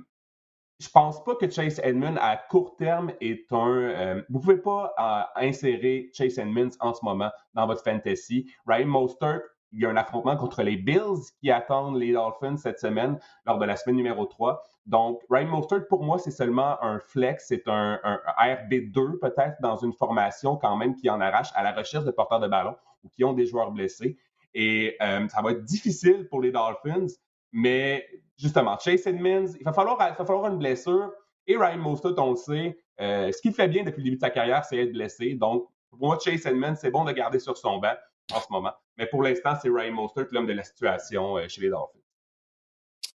je pense pas que Chase Edmonds, à court terme, est un. Euh, vous pouvez pas insérer Chase Edmonds en ce moment dans votre fantasy. Ryan Mostert, il y a un affrontement contre les Bills qui attendent les Dolphins cette semaine lors de la semaine numéro 3. Donc, Ryan Mostert, pour moi, c'est seulement un flex, c'est un, RB2 peut-être dans une formation quand même qui en arrache à la recherche de porteurs de ballon ou qui ont des joueurs blessés. Et euh, ça va être difficile pour les Dolphins, mais justement, Chase Edmonds, il va falloir, il va falloir une blessure. Et Ryan Mostert, on le sait, euh, ce qu'il fait bien depuis le début de sa carrière, c'est être blessé. Donc, pour moi, Chase Edmonds, c'est bon de garder sur son banc en ce moment. Mais pour l'instant, c'est Ryan Mostert, l'homme de la situation euh, chez les Dolphins.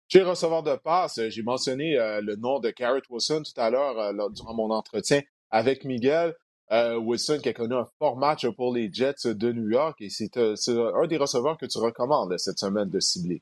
Chez receveur de passe, j'ai mentionné euh, le nom de Garrett Wilson tout à l'heure euh, durant mon entretien avec Miguel. Wilson qui a connu un fort match pour les Jets de New York et c'est un des receveurs que tu recommandes cette semaine de cibler.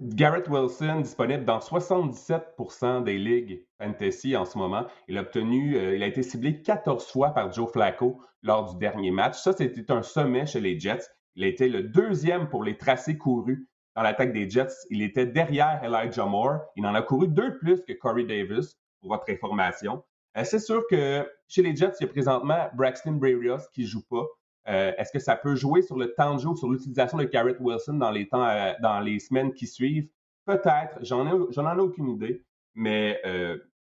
Garrett Wilson disponible dans 77% des ligues fantasy en ce moment. Il a obtenu, il a été ciblé 14 fois par Joe Flacco lors du dernier match. Ça, c'était un sommet chez les Jets. Il été le deuxième pour les tracés courus dans l'attaque des Jets. Il était derrière Elijah Moore. Il en a couru deux plus que Corey Davis, pour votre information. Euh, c'est sûr que chez les Jets, il y a présentement Braxton Berrios qui ne joue pas. Euh, est-ce que ça peut jouer sur le temps de jeu, sur l'utilisation de Garrett Wilson dans les temps, euh, dans les semaines qui suivent? Peut-être. J'en ai, ai aucune idée. Mais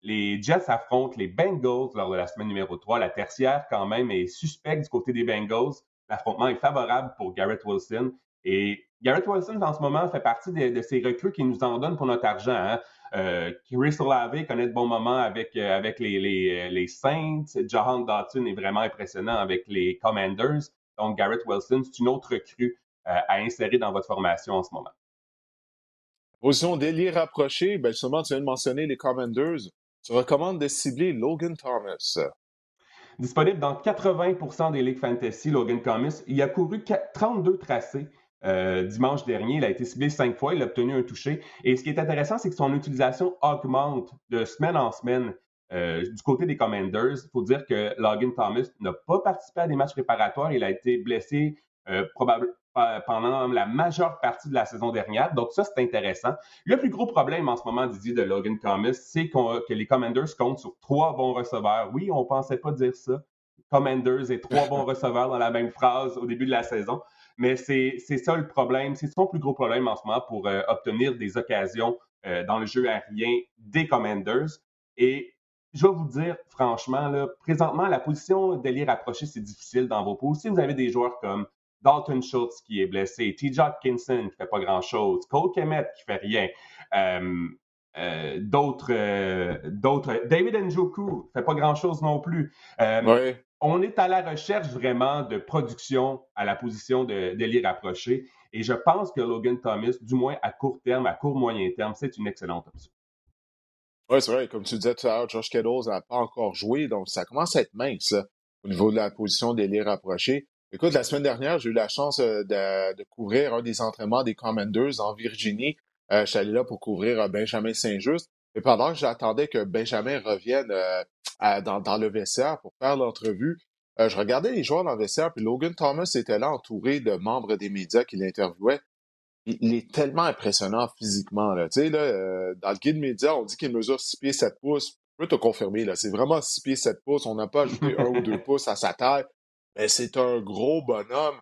les Jets affrontent les Bengals lors de la semaine numéro 3. La tertiaire, quand même, est suspecte du côté des Bengals. L'affrontement est favorable pour Garrett Wilson. Et Garrett Wilson, en ce moment, fait partie de, ces recrues qui nous en donnent pour notre argent. Hein. Euh, Chris Olave connaît de bons moments avec, euh, avec les, les, Saints. Jahan Dotson est vraiment impressionnant avec les Commanders. Donc, Garrett Wilson, c'est une autre recrue euh, à insérer dans votre formation en ce moment. Position d'ailier rapproché, ben justement, tu viens de mentionner les Commanders. Tu recommandes de cibler Logan Thomas. Disponible dans 80% des ligues fantasy, Logan Thomas. Il a couru 32 tracés euh, dimanche dernier. Il a été ciblé cinq fois. Il a obtenu un touché. Et ce qui est intéressant, c'est que son utilisation augmente de semaine en semaine. du côté des Commanders, il faut dire que Logan Thomas n'a pas participé à des matchs préparatoires. Il a été blessé probablement pendant la majeure partie de la saison dernière. Donc ça, c'est intéressant. Le plus gros problème en ce moment, Didier, de Logan Thomas, c'est que les Commanders comptent sur trois bons receveurs. Oui, on ne pensait pas dire ça. Commanders et trois bons receveurs dans la même phrase au début de la saison. Mais c'est ça le problème. C'est son plus gros problème en ce moment pour euh, obtenir des occasions euh, dans le jeu aérien des Commanders. Et je vais vous dire, franchement, là, présentement, la position d'ailier rapproché, c'est difficile dans vos poules. Si vous avez des joueurs comme Dalton Schultz qui est blessé, T.J. Hopkinson qui fait pas grand-chose, Cole Kemet qui fait rien, euh, euh, d'autres, euh, d'autres, David Njoku fait pas grand-chose non plus. On est à la recherche vraiment de production à la position de, de et je pense que Logan Thomas, du moins à court terme, à court moyen terme, c'est une excellente option. Oui, c'est vrai. Comme tu disais tout à l'heure, Josh Keddles n'a pas encore joué, donc ça commence à être mince au niveau de la position d'ailier rapproché. Écoute, la semaine dernière, j'ai eu la chance euh, de, couvrir un des entraînements des Commanders en Virginie. Euh, je suis allé là pour couvrir euh, Benjamin Saint-Just. Et pendant que j'attendais que Benjamin revienne dans, le vestiaire pour faire l'entrevue, je regardais les joueurs dans le vestiaire, puis Logan Thomas était là entouré de membres des médias qui l'interviewaient. Il, est tellement impressionnant physiquement. Là. Tu sais, là, dans le guide média, on dit qu'il mesure 6 pieds 7 pouces. Je peux te confirmer, là, c'est vraiment 6 pieds 7 pouces. On n'a pas ajouté un ou deux pouces à sa taille mais c'est un gros bonhomme.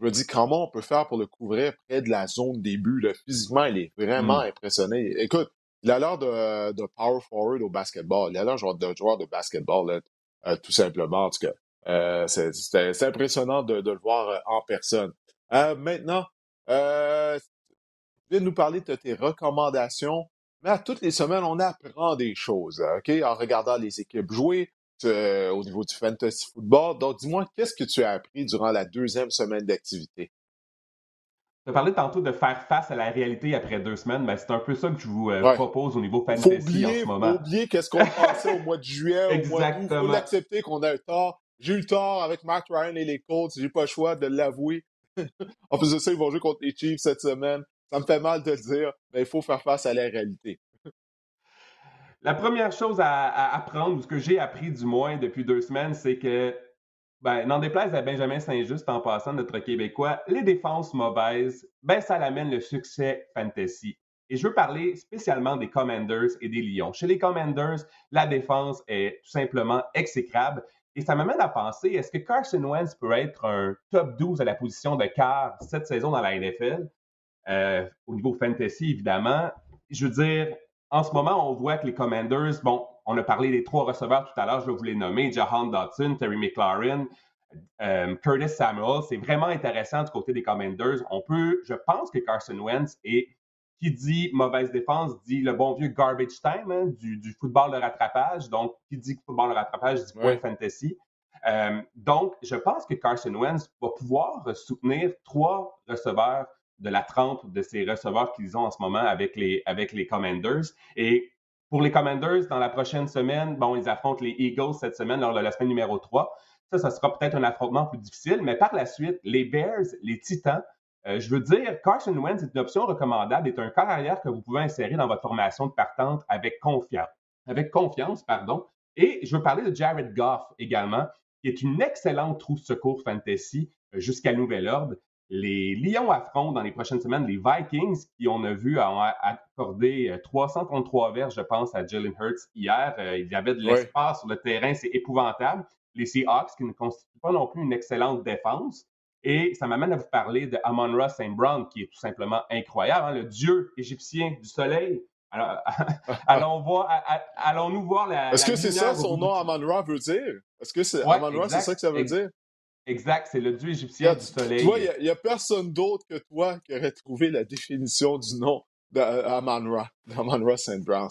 Je me dis, comment on peut faire pour le couvrir près de la zone début? Là? Physiquement, il est vraiment mmh. impressionné. Écoute, il a l'air de, de, power forward au basketball. Il a l'air de joueur de basketball, là, euh, tout simplement. En tout cas, euh, c'est impressionnant de, de, le voir euh, en personne. Euh, maintenant, euh, tu viens de nous parler de tes recommandations. Mais à toutes les semaines, on apprend des choses, OK? En regardant les équipes jouer, euh, au niveau du fantasy football. Donc, dis-moi, qu'est-ce que tu as appris durant la deuxième semaine d'activité? Tu as parlé tantôt de faire face à la réalité après deux semaines. Ben, c'est un peu ça que je vous euh, propose au niveau fantasy en ce moment. Faut oublier qu'est-ce qu'on pensait au mois de juillet, au mois d'août. Il faut l'accepter qu'on a eu tort. J'ai eu tort avec Matt Ryan et les Colts. J'ai pas le choix de l'avouer. en plus de ça, ils vont jouer contre les Chiefs cette semaine. Ça me fait mal de le dire, mais il faut faire face à la réalité. La première chose à, apprendre, ou ce que j'ai appris du moins depuis deux semaines, c'est que, ben, n'en déplaise à Benjamin Saint-Just en passant, notre Québécois, les défenses mauvaises, ben, ça l'amène le succès fantasy. Et je veux parler spécialement des Commanders et des Lions. Chez les Commanders, la défense est tout simplement exécrable. Et ça m'amène à penser, est-ce que Carson Wentz peut être un top 12 à la position de quart cette saison dans la NFL? Euh, au niveau fantasy, évidemment. Je veux dire, en ce moment, on voit que les Commanders, bon, on a parlé des trois receveurs tout à l'heure, je vais vous les nommer, Jahan Dodson, Terry McLaurin, euh, Curtis Samuel. C'est vraiment intéressant du côté des Commanders. On peut, je pense que Carson Wentz est qui dit mauvaise défense dit le bon vieux garbage time hein, du, football de rattrapage. Donc, qui dit football de rattrapage dit point fantasy. Euh, donc, je pense que Carson Wentz va pouvoir soutenir trois receveurs de la trempe de ces receveurs qu'ils ont en ce moment avec les, avec Commanders. Et pour les Commanders, dans la prochaine semaine, bon, ils affrontent les Eagles cette semaine lors de la semaine numéro 3. Ça, ça sera peut-être un affrontement plus difficile, mais par la suite, les Bears, les Titans, euh, je veux dire, Carson Wentz est une option recommandable, est un corps arrière que vous pouvez insérer dans votre formation de partante avec confiance. Avec confiance, pardon. Et je veux parler de Jared Goff également, qui est une excellente trousse secours fantasy euh, jusqu'à nouvel ordre. Les Lions affrontent dans les prochaines semaines les Vikings, qui on a vu ont accordé 333 euh, verges, je pense, à Jalen Hurts hier. Euh, il y avait de l'espace sur le terrain, c'est épouvantable. Les Seahawks, qui ne constituent pas non plus une excellente défense. Et ça m'amène à vous parler de Amon-Ra St. Brown, qui est tout simplement incroyable, hein, le dieu égyptien du soleil. allons voir, allons-nous voir la. Est-ce que c'est ça son nom, Amon-Ra veut dire? Est-ce que c'est Amon-Ra, c'est ça que ça veut dire? Exact, c'est le dieu égyptien du soleil. Tu vois, il n'y a, personne d'autre que toi qui aurait trouvé la définition du nom d'Amon-Ra, d'Amon-Ra St. Brown.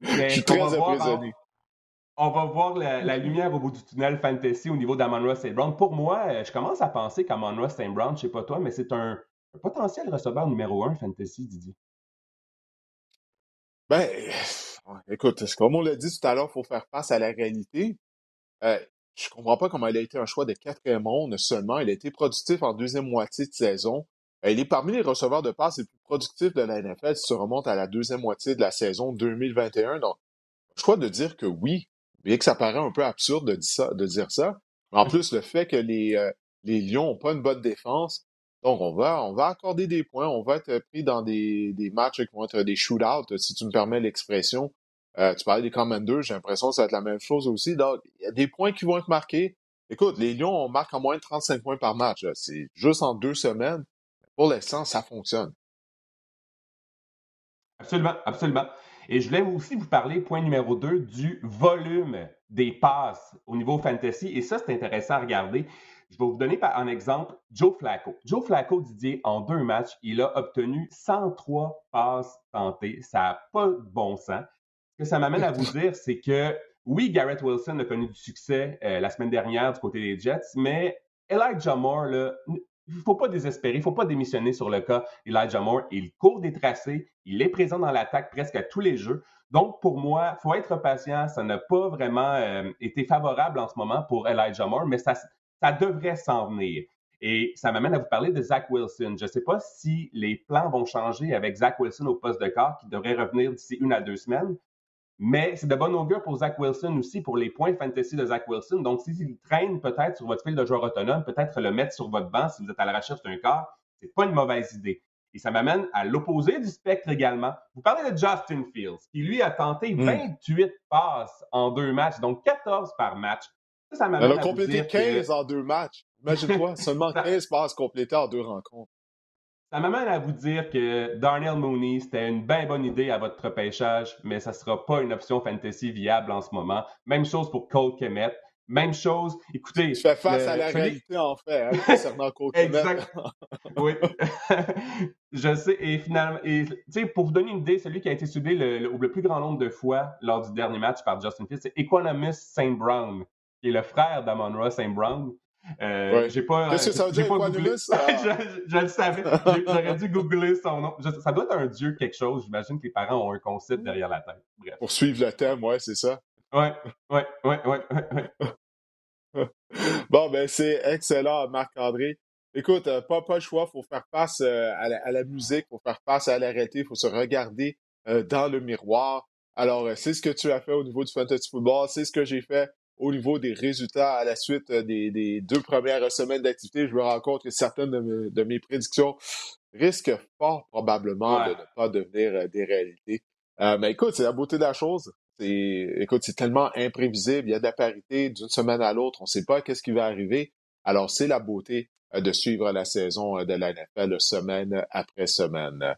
Je suis très impressionné. On va voir la, lumière au bout du tunnel fantasy au niveau d'Amon-Ra St. Brown. Pour moi, euh, je commence à penser qu'Amon-Ra St. Brown, je sais pas toi, mais c'est un, potentiel receveur numéro un fantasy, Didier. Ben, écoute, comme on l'a dit tout à l'heure, il faut faire face à la réalité. Euh, je comprends pas comment il a été un choix de quatrième monde seulement. Il a été productif en deuxième moitié de saison. Il est parmi les receveurs de passe les plus productifs de la NFL si tu remontes à la deuxième moitié de la saison 2021. Donc, choix de dire que oui, bien que ça paraît un peu absurde de dire ça. De dire ça. En plus, le fait que les, euh, les Lions n'ont pas une bonne défense, donc on va, on va accorder des points, on va être pris dans des, des matchs qui vont être des shootouts, si tu me permets l'expression. Euh, tu parlais des Commanders, j'ai l'impression que ça va être la même chose aussi. Donc, il y a des points qui vont être marqués. Écoute, les Lions, on marque en moins de 35 points par match. C'est juste en deux semaines. Pour l'instant, ça fonctionne. Absolument, absolument. Et je voulais aussi vous parler, point numéro 2, du volume des passes au niveau fantasy. Et ça, c'est intéressant à regarder. Je vais vous donner un exemple Joe Flacco. Joe Flacco, Didier, en deux matchs, il a obtenu 103 passes tentées. Ça n'a pas de bon sens. Ce que ça m'amène à vous dire, c'est que oui, Garrett Wilson a connu du succès euh, la semaine dernière du côté des Jets, mais Elijah Moore, là, il ne faut pas désespérer, il ne faut pas démissionner sur le cas Elijah Moore. Il court des tracés, il est présent dans l'attaque presque à tous les jeux. Donc, pour moi, il faut être patient. Ça n'a pas vraiment euh, été favorable en ce moment pour Elijah Moore, mais ça, ça devrait s'en venir. Et ça m'amène à vous parler de Zach Wilson. Je ne sais pas si les plans vont changer avec Zach Wilson au poste de corps, qui devrait revenir d'ici une à deux semaines. Mais c'est de bon augure pour Zach Wilson aussi, pour les points fantasy de Zach Wilson. Donc, s'il traîne peut-être sur votre fil de joueur autonome, peut-être le mettre sur votre banc si vous êtes à la recherche d'un corps, c'est pas une mauvaise idée. Et ça m'amène à l'opposé du spectre également. Vous parlez de Justin Fields, qui lui a tenté 28 hmm. passes en deux matchs, donc 14 par match. Ça, ça m'amène a complété 15 en deux matchs. Imagine-toi, seulement 15 passes complétées en deux rencontres. Ça m'amène à vous dire que Darnell Mooney, c'était une bien bonne idée à votre pêchage, mais ça ne sera pas une option fantasy viable en ce moment. Même chose pour Cole Kemet. Même chose. Écoutez. Tu fais face à la réalité, en fait, hein, concernant Cole Kemet. exact. oui. Je sais. Et finalement, et, pour vous donner une idée, celui qui a été subi le, le, plus grand nombre de fois lors du dernier match par Justin Fields, c'est Equanimous St. Brown, qui est le frère d'Amon Ross St. Brown. Euh, j'ai pas. Qu'est-ce que ça veut dire, googlé... je, le savais. J'aurais dû googler son nom. ça doit être un dieu quelque chose. J'imagine que les parents ont un concept derrière la tête. Bref. Pour suivre le thème, ouais, c'est ça. Ouais, ouais, ouais, ouais, ouais. bon, ben, c'est excellent, Marc-André. Écoute, euh, pas, pas le choix, il faut faire face euh, à, la, musique, il faut faire face à la réalité, il faut se regarder dans le miroir. Alors, c'est ce que tu as fait au niveau du fantasy football, c'est ce que j'ai fait au niveau des résultats à la suite euh, des, deux premières semaines d'activité, je me rends compte que certaines de, mes, prédictions risquent fort probablement de ne pas devenir euh, des réalités. Euh, mais écoute, c'est la beauté de la chose. écoute, c'est tellement imprévisible. Il y a de la parité d'une semaine à l'autre. On ne sait pas qu'est-ce qui va arriver. Alors, c'est la beauté de suivre la saison de la NFL semaine après semaine.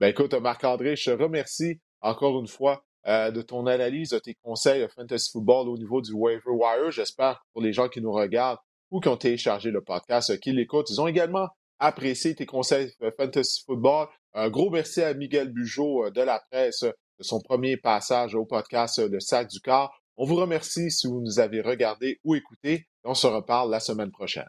Ben, écoute, Marc-André, je te remercie encore une fois euh, de ton analyse, de tes conseils de fantasy football au niveau du waiver wire. J'espère pour les gens qui nous regardent ou qui ont téléchargé le podcast, euh, qui l'écoutent, ils ont également apprécié tes conseils de fantasy football. Un gros merci à Miguel Bugeaud euh, de la presse de son premier passage au podcast Le Sac du Corps. On vous remercie si vous nous avez regardé ou écouté. On se reparle la semaine prochaine.